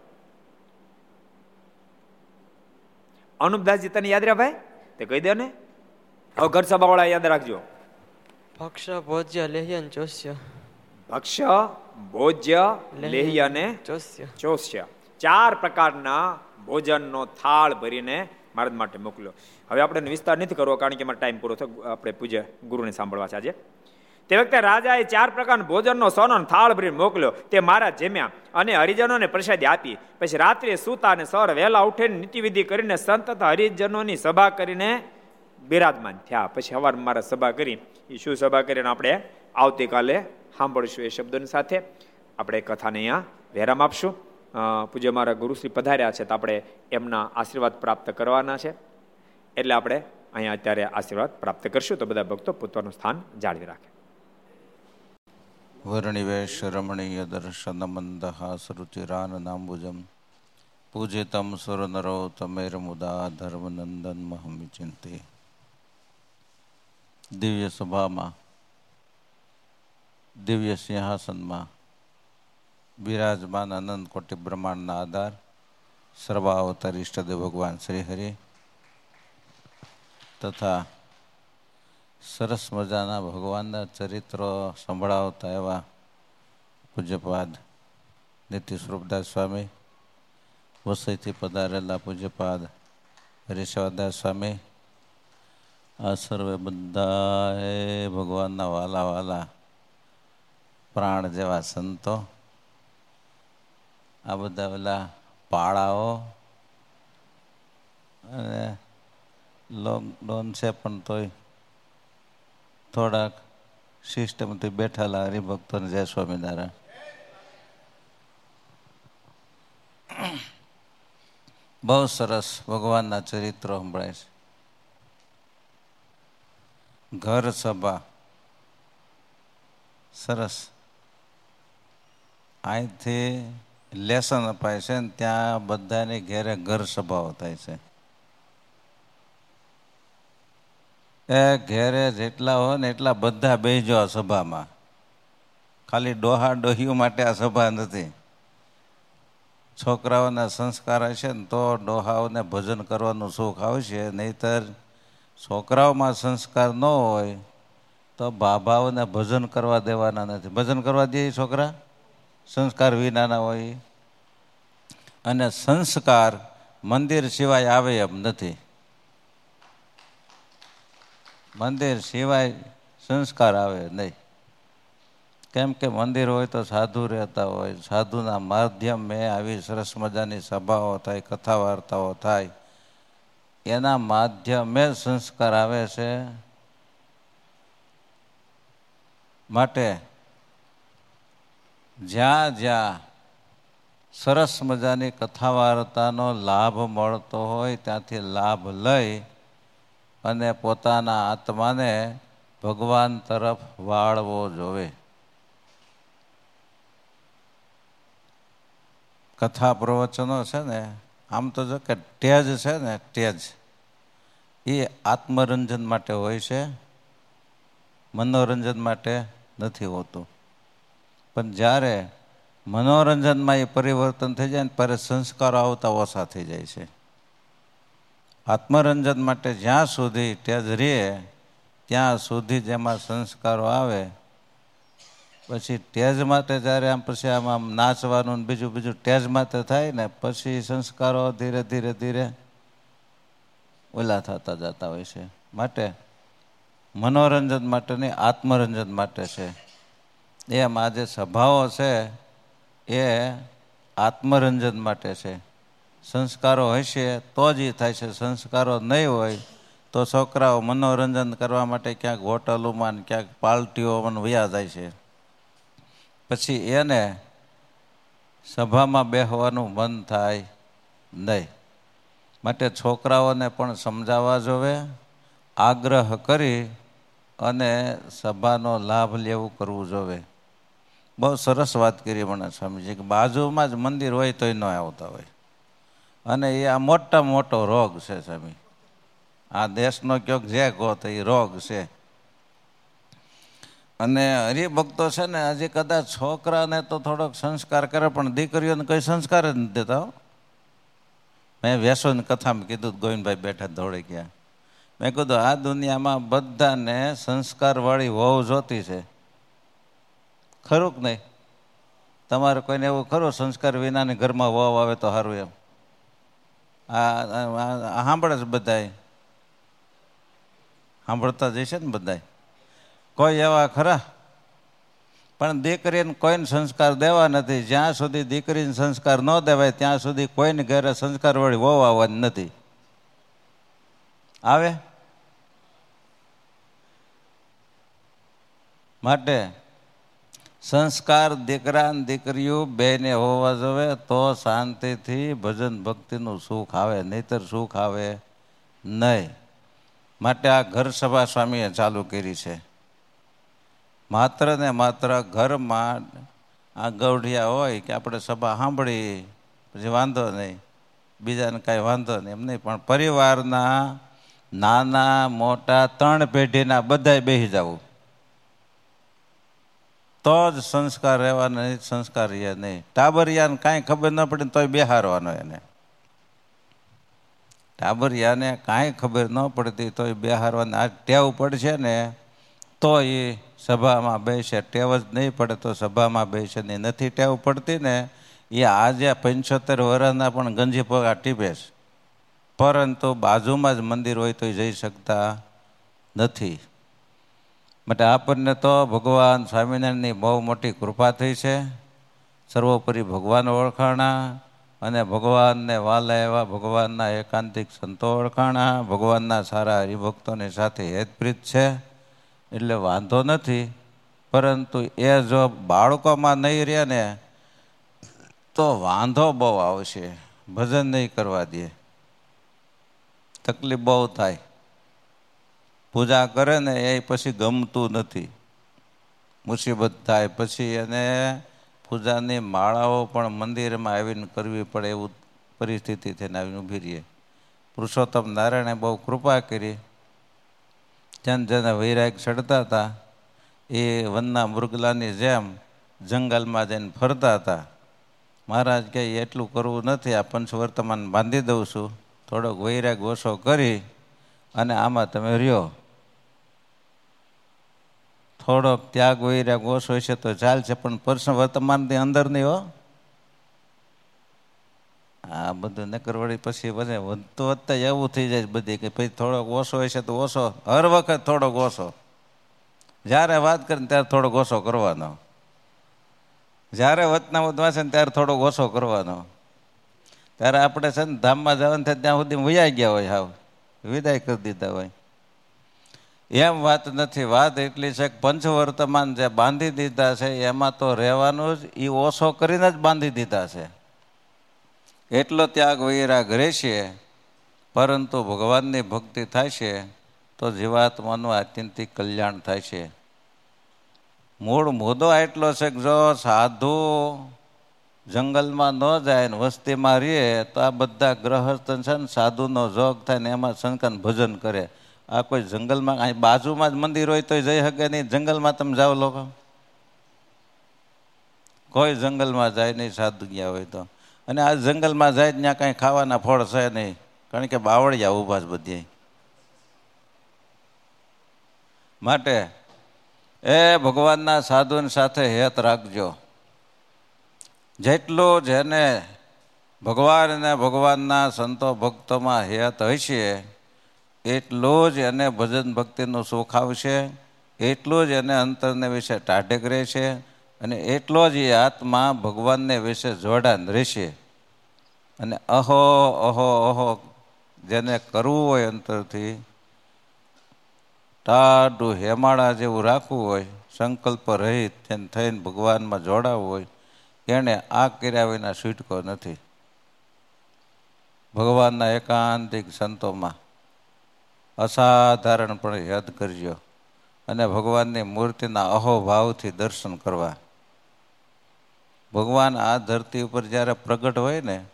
Speaker 2: અનુપદાસજી તને યાદ રહ્યા ભાઈ? તે કહી દે ને. હવે ઘર સભા વાળા યાદ રાખજો.
Speaker 7: ભક્ષ ભોજ્ય લેહ્યન ચોસ્ય
Speaker 2: ભક્ષ ભોજ્ય લેહ્ય અને
Speaker 7: ચોસ્ય
Speaker 2: ચોસ્ય ચાર પ્રકારના ભોજનનો થાળ ભરીને મારા માટે મોકલ્યો. હવે આપણે વિસ્તાર નથી કરવો કારણ કે મારો ટાઈમ પૂરો થયો. આપણે પૂજ્ય ગુરુને સાંભળવા છે આજે. તે વખતે રાજાએ ચાર પ્રકારના ભોજનનો સોનો થાળ ભરી મોકલ્યો. તે મારા જેમ્યા અને હરિજનોને પ્રસાદી આપી. પછી રાત્રે સૂતા અને સવાર વહેલા ઉઠીને નીતિવિધિ કરીને સંત તથા હરિજનોની સભા કરીને બિરાજમાન થયા. પછી સવાર મારા સભા કરી. એ શું સભા કરીને આપણે આવતીકાલે સાંભળશું એ શબ્દોની સાથે. આપણે કથાને અહીંયા વિરામ આપશું. પૂજ્ય મારા ગુરુશ્રી પધાર્યા છે તો આપણે એમના આશીર્વાદ પ્રાપ્ત કરવાના છે. એટલે આપણે અહીંયા અત્યારે આશીર્વાદ પ્રાપ્ત કરશું. તો બધા ભક્તો પોતાનું સ્થાન જાળવી રાખે.
Speaker 8: વર્ણિવેશ રમણીય દર્શન મંદહાસરુચિરાનનાંબુજમ પૂજિતમ સુરનરો તમેરમુદા ધર્મનંદન મહમી ચિંતે દિવ્ય સભામાં દિવ્ય સિંહાસનમાં બિરાજમાન અનંત કોટી બ્રહ્માંડના આધાર સર્વાવતાર ઈષ્ટદેવ ભગવાન શ્રી હરિ તથા સરસ મજાના ભગવાનના ચરિત્રો સંભળાવતા એવા પૂજ્યપાદ નીતિ સ્વરૂપદાસ સ્વામી, વસઈથી પધારેલા પૂજ્યપાદ હરીશવાદાસ સ્વામી, આ સર્વે બધાએ ભગવાનના વાલા વાલા પ્રાણ જેવા સંતો, આ બધા પેલા પાળાઓ અને લોકડાઉન છે પણ તોય થોડાક સિસ્ટમથી બેઠેલા હરિભક્તોને જય સ્વામિનારાયણ. બહુ સરસ ભગવાનના ચરિત્રો સંભળાય છે. ઘર સભા. સરસ. અહીંથી લેસન અપાય છે ને ત્યાં બધાની ઘેરે ઘર સભાઓ થાય છે. એ ઘેરે જેટલા હોય ને એટલા બધા બેજો આ સભામાં. ખાલી ડોહા ડોહીઓ માટે આ સભા નથી. છોકરાઓના સંસ્કાર હશે ને તો ડોહાઓને ભજન કરવાનું સુખ આવશે. નહીતર છોકરાઓમાં સંસ્કાર ન હોય તો બાબાઓને ભજન કરવા દેવાના નથી. ભજન કરવા દે છોકરા? સંસ્કાર વિનાના હોય. અને સંસ્કાર મંદિર સિવાય આવે એમ નથી. મંદિર સિવાય સંસ્કાર આવે નહીં. કેમ કે મંદિર હોય તો સાધુ રહેતા હોય. સાધુના માધ્યમે આવી સરસ મજાની સભાઓ થાય કથા વાર્તાઓ થાય. એના માધ્યમે સંસ્કાર આવે છે. માટે જ્યાં જ્યાં સરસ મજાની કથા વાર્તાનો લાભ મળતો હોય, ત્યાંથી લાભ લઈ અને પોતાના આત્માને ભગવાન તરફ વાળવો જોવે. કથા પ્રવચનો છે ને, આમ તો જો કે ટેજ છે ને, ટેજ. એ આત્મરંજન માટે હોય છે, મનોરંજન માટે નથી હોતું. પણ જ્યારે મનોરંજનમાં એ પરિવર્તન થઈ જાય ને, ત્યારે સંસ્કારો આવતા ઓછા થઈ જાય છે. આત્મરંજન માટે જ્યાં સુધી તેજ રહે ત્યાં સુધી જેમાં સંસ્કારો આવે. પછી ટેજ માટે જ્યારે આમ પછી આમ આમ નાચવાનું બીજું બીજું ટેજ માટે થાય ને, પછી સંસ્કારો ધીરે ધીરે ધીરે ઓલા થતા જતા હોય છે. માટે મનોરંજન માટેની આત્મરંજન માટે છે. એમ જે સભાઓ છે, એ આત્મરંજન માટે છે. સંસ્કારો હશે, તો જ એ થાય છે. સંસ્કારો નહીં હોય, તો છોકરાઓ મનોરંજન કરવા માટે ક્યાંક હોટલોમાં ક્યાંક પાર્ટીઓમાં વયા જાય છે. પછી એને સભામાં બેસવાનું મન થાય નહીં. માટે છોકરાઓને પણ સમજાવવા જોવે, આગ્રહ કરી અને સભાનો લાભ લેવું કરવું જોવે. બહુ સરસ વાત કરી મને સ્વામીજી, કે બાજુમાં જ મંદિર હોય તોય ન આવતા હોય. અને એ આ મોટા મોટો રોગ છે સ્વામી. આ દેશનો ક્યોક જે કહો તો એ રોગ છે. અને હરિભક્તો છે ને હજી કદાચ છોકરાને તો થોડોક સંસ્કાર કરે, પણ દીકરીઓને કોઈ સંસ્કાર જ નથી દેતા મેં વેસોની કથામાં કીધું ગોવિંદભાઈ બેઠા દોડી ગયા. મેં કીધું, આ દુનિયામાં બધાને સંસ્કારવાળી વહુ જોતી છે. ખરું કે નહીં? તમારે કોઈને એવું ખરું સંસ્કાર વિનાની ઘરમાં વહુ આવે તો સારું એમ. આ સાંભળે છે બધાય? સાંભળતા જશે ને બધાય? કોઈ એવા ખરા? પણ દીકરીને કોઈને સંસ્કાર દેવા નથી. જ્યાં સુધી દીકરીને સંસ્કાર ન દેવાય, ત્યાં સુધી કોઈને ઘરે સંસ્કારવાળી વહુ આવવાની નથી. આવે? માટે સંસ્કાર દીકરા દીકરીઓ બેને હોવા જોઈએ તો શાંતિથી ભજન ભક્તિનું સુખ આવે, નહીતર સુખ આવે નહીં. માટે આ ઘર સભા સ્વામીએ ચાલુ કરી છે. માત્ર ને માત્ર ઘરમાં આ ગૌઢિયા હોય કે આપણે સભા સાંભળી, પછી વાંધો નહીં. બીજાને કાંઈ વાંધો નહીં, એમ નહીં. પણ પરિવારના નાના મોટા ત્રણ પેઢીના બધાય બેસી જવું. તો જ સંસ્કાર રહેવાના નહીં સંસ્કાર રહે નહીં. ટાબરિયાને કાંઈ ખબર ન પડે તોય બેહારવાનો એને. ટાબરિયાને કાંઈ ખબર ન પડતી તોય બેહારવાની આ ટેવ પડશે ને તો એ સભામાં બેસે. ટેવ જ નહીં પડે તો સભામાં બેસે નહીં નથી ટેવ પડતી ને એ આજે પંચોતેર વર્ષના પણ ગંજી પગા ટીપે પરંતુ બાજુમાં જ મંદિર હોય તો જઈ શકતા નથી. માટે આપણને તો ભગવાન સ્વામિનારાયણની બહુ મોટી કૃપા થઈ છે. સર્વોપરી ભગવાન ઓળખાણા અને ભગવાનને વાલા એવા ભગવાનના એકાંતિક સંતો ઓળખાણા. ભગવાનના સારા હરિભક્તોની સાથે હેતપ્રીત છે. એટલે વાંધો નથી. પરંતુ એ જો બાળકોમાં નહીં રહે ને, તો વાંધો બહુ આવશે. ભજન નહીં કરવા દે. તકલીફ બહુ થાય. પૂજા કરે ને એ પછી ગમતું નથી. મુસીબત થાય પછી એને પૂજાની માળાઓ પણ મંદિરમાં આવીને કરવી પડે એવું પરિસ્થિતિ થઈને આવીને ઊભી રહીએ પુરુષોત્તમ નારાયણે બહુ કૃપા કરી. જેને જેને વૈરાગ ચડતા હતા, એ વનના મૃગલાની જેમ જંગલમાં જઈને ફરતા હતા. મહારાજ કહે, એટલું કરવું નથી, આ પંચવર્તમાન બાંધી દઉં છું. થોડોક વૈરાગ ઓછો કરી અને આમાં તમે રહ્યો. થોડોક ત્યાગ વૈરાગ ઓછો હશે તો ચાલશે પણ પ્રશ્ન વર્તમાનની અંદર નહીં હો. આ બધું નકર વળી પછી બધે વધતો વધતા એવું થઈ જાય બધી કે પછી થોડોક ઓછો હોય છે તો ઓછો. હર વખત થોડોક ઓછો. જ્યારે વાત કરે ત્યારે થોડોક ઓછો કરવાનો. જ્યારે વતના વધવા છે ને ત્યારે થોડોક ઓછો કરવાનો. ત્યારે આપણે છે ને ધામમાં જવાનું થાય ત્યાં સુધી વૈયા ગયા હોય હાવ. વિદાય કરી દીધા હોય. એમ વાત નથી, વાત એટલી છે કે પંચવર્તમાન જે બાંધી દીધા છે, એમાં તો રહેવાનું જ એ ઓછો કરીને જ બાંધી દીધા છે. એટલો ત્યાગ વૈરાગ રહેશે, પરંતુ ભગવાનની ભક્તિ થાય છે તો જીવાત્માનું આત્યંતિક કલ્યાણ થાય છે મૂળ મુદ્દો એટલો છે કે જો સાધુ જંગલમાં ન જાય ને વસ્તીમાં રહે તો આ બધા ગ્રહસ્થ છે ને સાધુનો જોગ થાય ને એમાં શંકર ભજન કરે. આ કોઈ જંગલમાં, અહીં બાજુમાં જ મંદિર હોય તો જઈ શકે નહીં. જંગલમાં તમે જાઓ લોકો. કોઈ જંગલમાં જાય નહીં, સાધુ ગયા હોય તો. અને આ જંગલમાં જાય ત્યાં કાંઈ ખાવાના ફળ છે નહીં. કારણ કે બાવળિયા ઊભા જ બધી માટે એ ભગવાનના સાધુની સાથે હેત રાખજો. જેટલું જેને ભગવાન અને ભગવાનના સંતો ભક્તોમાં હેત હશે, એટલું જ એને ભજન ભક્તિનું સુખ આવશે, એટલું જ એને અંતરને વિશે ટાઢેક રહેશે, અને એટલો જ એ આત્મા ભગવાનને વિશે જોડાણ રહેશે. અને અહો અહો અહો જેને કરવું હોય અંતરથી, ટાઢું હેમાળા જેવું રાખવું હોય, સંકલ્પ રહિત થઈને ભગવાનમાં જોડાવું હોય એણે આ કર્યા વિના છૂટકો નથી. ભગવાનના એકાંતિક સંતોમાં અસાધારણપણે યાદ કરજો અને ભગવાનની મૂર્તિના અહોભાવથી દર્શન કરવા. ભગવાન આ ધરતી ઉપર જ્યારે પ્રગટ હોય ને,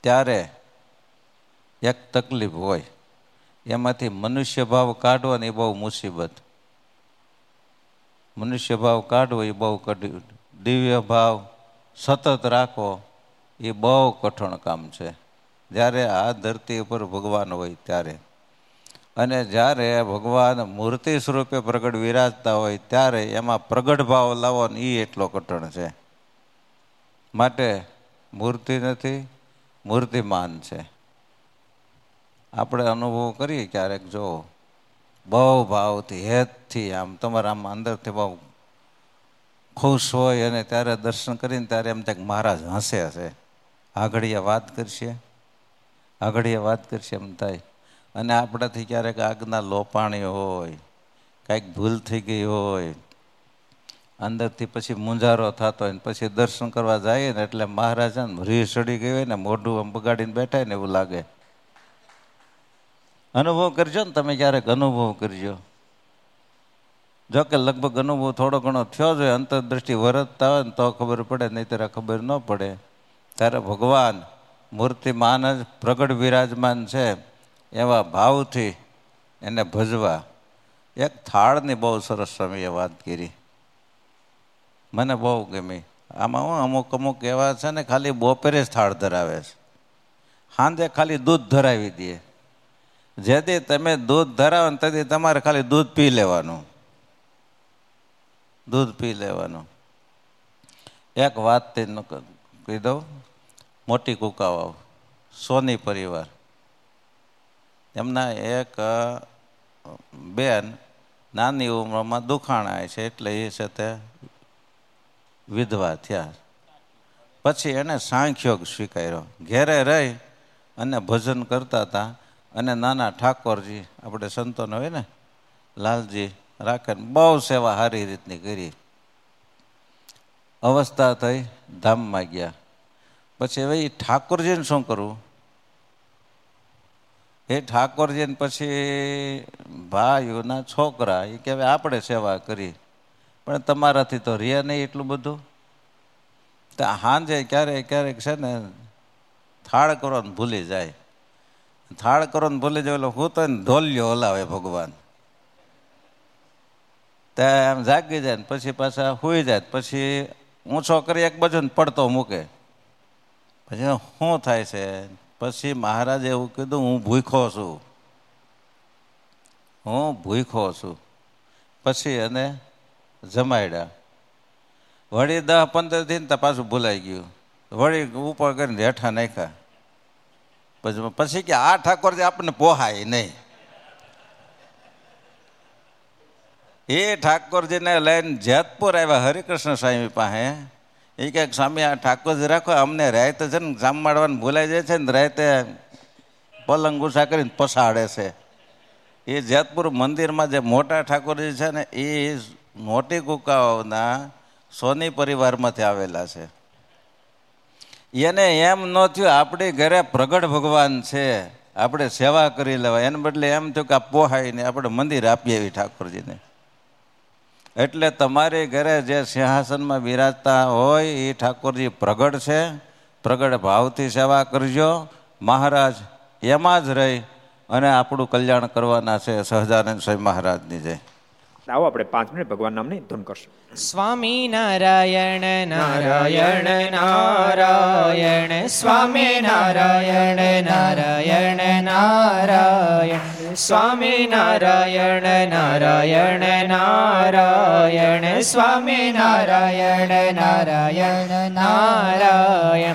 Speaker 8: ત્યારે એક તકલીફ હોય. એમાંથી મનુષ્ય ભાવ કાઢવો ને એ બહુ મુસીબત. મનુષ્ય ભાવ કાઢવો એ બહુ કઠિન દિવ્ય ભાવ સતત રાખો, એ બહુ કઠણ કામ છે. જ્યારે આ ધરતી ઉપર ભગવાન હોય ત્યારે. અને જ્યારે ભગવાન મૂર્તિ સ્વરૂપે પ્રગટ વિરાજતા હોય ત્યારે એમાં પ્રગટ ભાવ લાવો ને એ એટલો કઠણ છે. માટે મૂર્તિ નથી, મૂર્તિમાન છે. આપણે અનુભવ કરીએ ક્યારેક, જો બહુ ભાવથી, હેતથી, આમ તમારા આમ અંદરથી બહુ ખુશ હોય અને ત્યારે દર્શન કરીને ત્યારે એમ થાય મહારાજ હસે હશે આગળીએ વાત કરશે. આગળીએ વાત કરશે એમ થાય. અને આપણાથી ક્યારેક આગના લોપાણી હોય, કાંઈક ભૂલ થઈ ગઈ હોય, અંદરથી પછી મુંજારો થતો હોય પછી દર્શન કરવા જઈએ ને એટલે મહારાજાને રી સડી ગઈ હોય ને મોઢું આમ બગાડીને બેઠા ને એવું લાગે. અનુભવ કરજો ને તમે ક્યારેક અનુભવ કરજો. જો કે લગભગ અનુભવ થોડો ઘણો થયો જ હોય અંતરદ્રષ્ટિ વરતતા હોય ને તો ખબર પડે નહીં ખબર ન પડે. ત્યારે ભગવાન મૂર્તિમાન જ પ્રગટ વિરાજમાન છે, એવા ભાવથી એને ભજવા. એક થાળની બહુ સરસ સ્વામીએ વાત કરી. મને બહુ ગમી. આમાં હું અમુક અમુક એવા છે ને, ખાલી બપોરે જ થાળ ધરાવે છે. સાંજે ખાલી દૂધ ધરાવી દે. જેથી તમે દૂધ ધરાવો ને તેથી તમારે ખાલી દૂધ પી લેવાનું. દૂધ પી લેવાનું. એક વાત કહી દઉં. મોટી કુકાવાવ સોની પરિવાર. એમના એક બેન નાની ઉંમરમાં દુખાણા છે એટલે એ છે તે વિધવા થયા. પછી એણે સાંખ્યોગ સ્વીકાર્યો. ઘેરે રહી અને ભજન કરતા હતા. અને નાના ઠાકોરજી, આપણે સંતોનો હોય ને, લાલજી રાખે બહુ સેવા સારી રીતની કરી. અવસ્થા થઈ, ધામમાં ગયા. પછી હવે એ ઠાકોરજીને શું કરવું એ ઠાકોરજીને પછી ભાઈઓના છોકરા એ કહેવાય આપણે સેવા કરી. પણ તમારાથી તો રહ્યા નહીં એટલું બધું. તો સાંજે ક્યારેક ક્યારેક છે ને થાળ કરવાનું ભૂલી જાય. થાળ કરવાનું ભૂલી જાય એટલે હું તો ઢોલ્યો હલાવે ભગવાન. ત્યાં આમ જાગી જાય પછી પાછા સુઈ જાય પછી ઊંચો કરી એક બાજુ પડતો મૂકે. પછી શું થાય છે? પછી મહારાજે એવું કીધું, હું ભૂખો છું. હું ભૂખો છું. પછી એને જમાડ્યા વળી દસ પંદર દિન તો પાછું ભૂલાઈ ગયું. વળી ઉપર કરીને હેઠા નાખ્યા. પછી પછી કે આ ઠાકોરજી આપણને પોહાય નહીં. એ ઠાકોરજીને લઈને જેતપુર આવ્યા હરિકૃષ્ણ સ્વામી પાસે. એ કહે, સ્વામી, આ ઠાકોરજી રાખો, અમને રાયતે છે ને જામવાડવાનું ભૂલાઈ જાય છે ને રાયતે પલંગ ગુસા કરીને પસાડે છે. એ જેતપુર મંદિરમાં જે મોટા ઠાકોરજી છે ને, એ મોટી કુકાઓના સોની પરિવારમાંથી આવેલા છે. એને એમ ન થયું, આપણી ઘરે પ્રગટ ભગવાન છે, આપણે સેવા કરી લેવાય. એને બદલે એમ થયું કે આ પોહાઈને આપણે મંદિર આપીએ એવી ઠાકોરજીને. એટલે તમારી ઘરે જે સિંહાસનમાં બિરાજતા હોય એ ઠાકોરજી પ્રગટ છે. પ્રગટ ભાવથી સેવા કરજો. મહારાજ, એમાં જ રહી અને આપણું કલ્યાણ કરવાના છે. સહજાનંદ સ્વામી મહારાજની જય.
Speaker 2: આવો આપણે પાંચ મિનિટ ભગવાન નામની ધૂન કરશું.
Speaker 1: સ્વામી નારાયણ નારાયણ નારાયણ, સ્વામી નારાયણ નારાયણ નારાયણ, સ્વામી નારાયણ નારાયણ નારાયણ, સ્વામી નારાયણ નારાયણ નારાયણ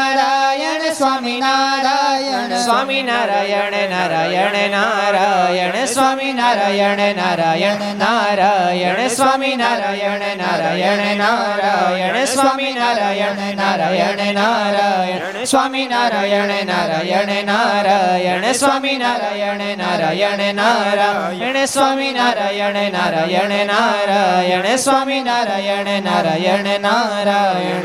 Speaker 1: નારાયણ સ્વામી નારાયણ સ્વામી નારાયણ નારાયણ નારાયણ સ્વામી નારાયણ નારાયણ નારાયણ નારાયણ સ્વામી નારાયણ નારાયણ નારાયણ સ્વામી નારાયણ નારાયણ નારાયણ સ્વામી નારાયણ નારાયણ નારાયણ સ્વામી નારાયણ નારાયણ નારાયણ સ્વામી નારાયણ નારાયણ નારાયણ સ્વામી નારાયણ નારાયણ નારાયણ સ્વામી નારાયણ નારાયણ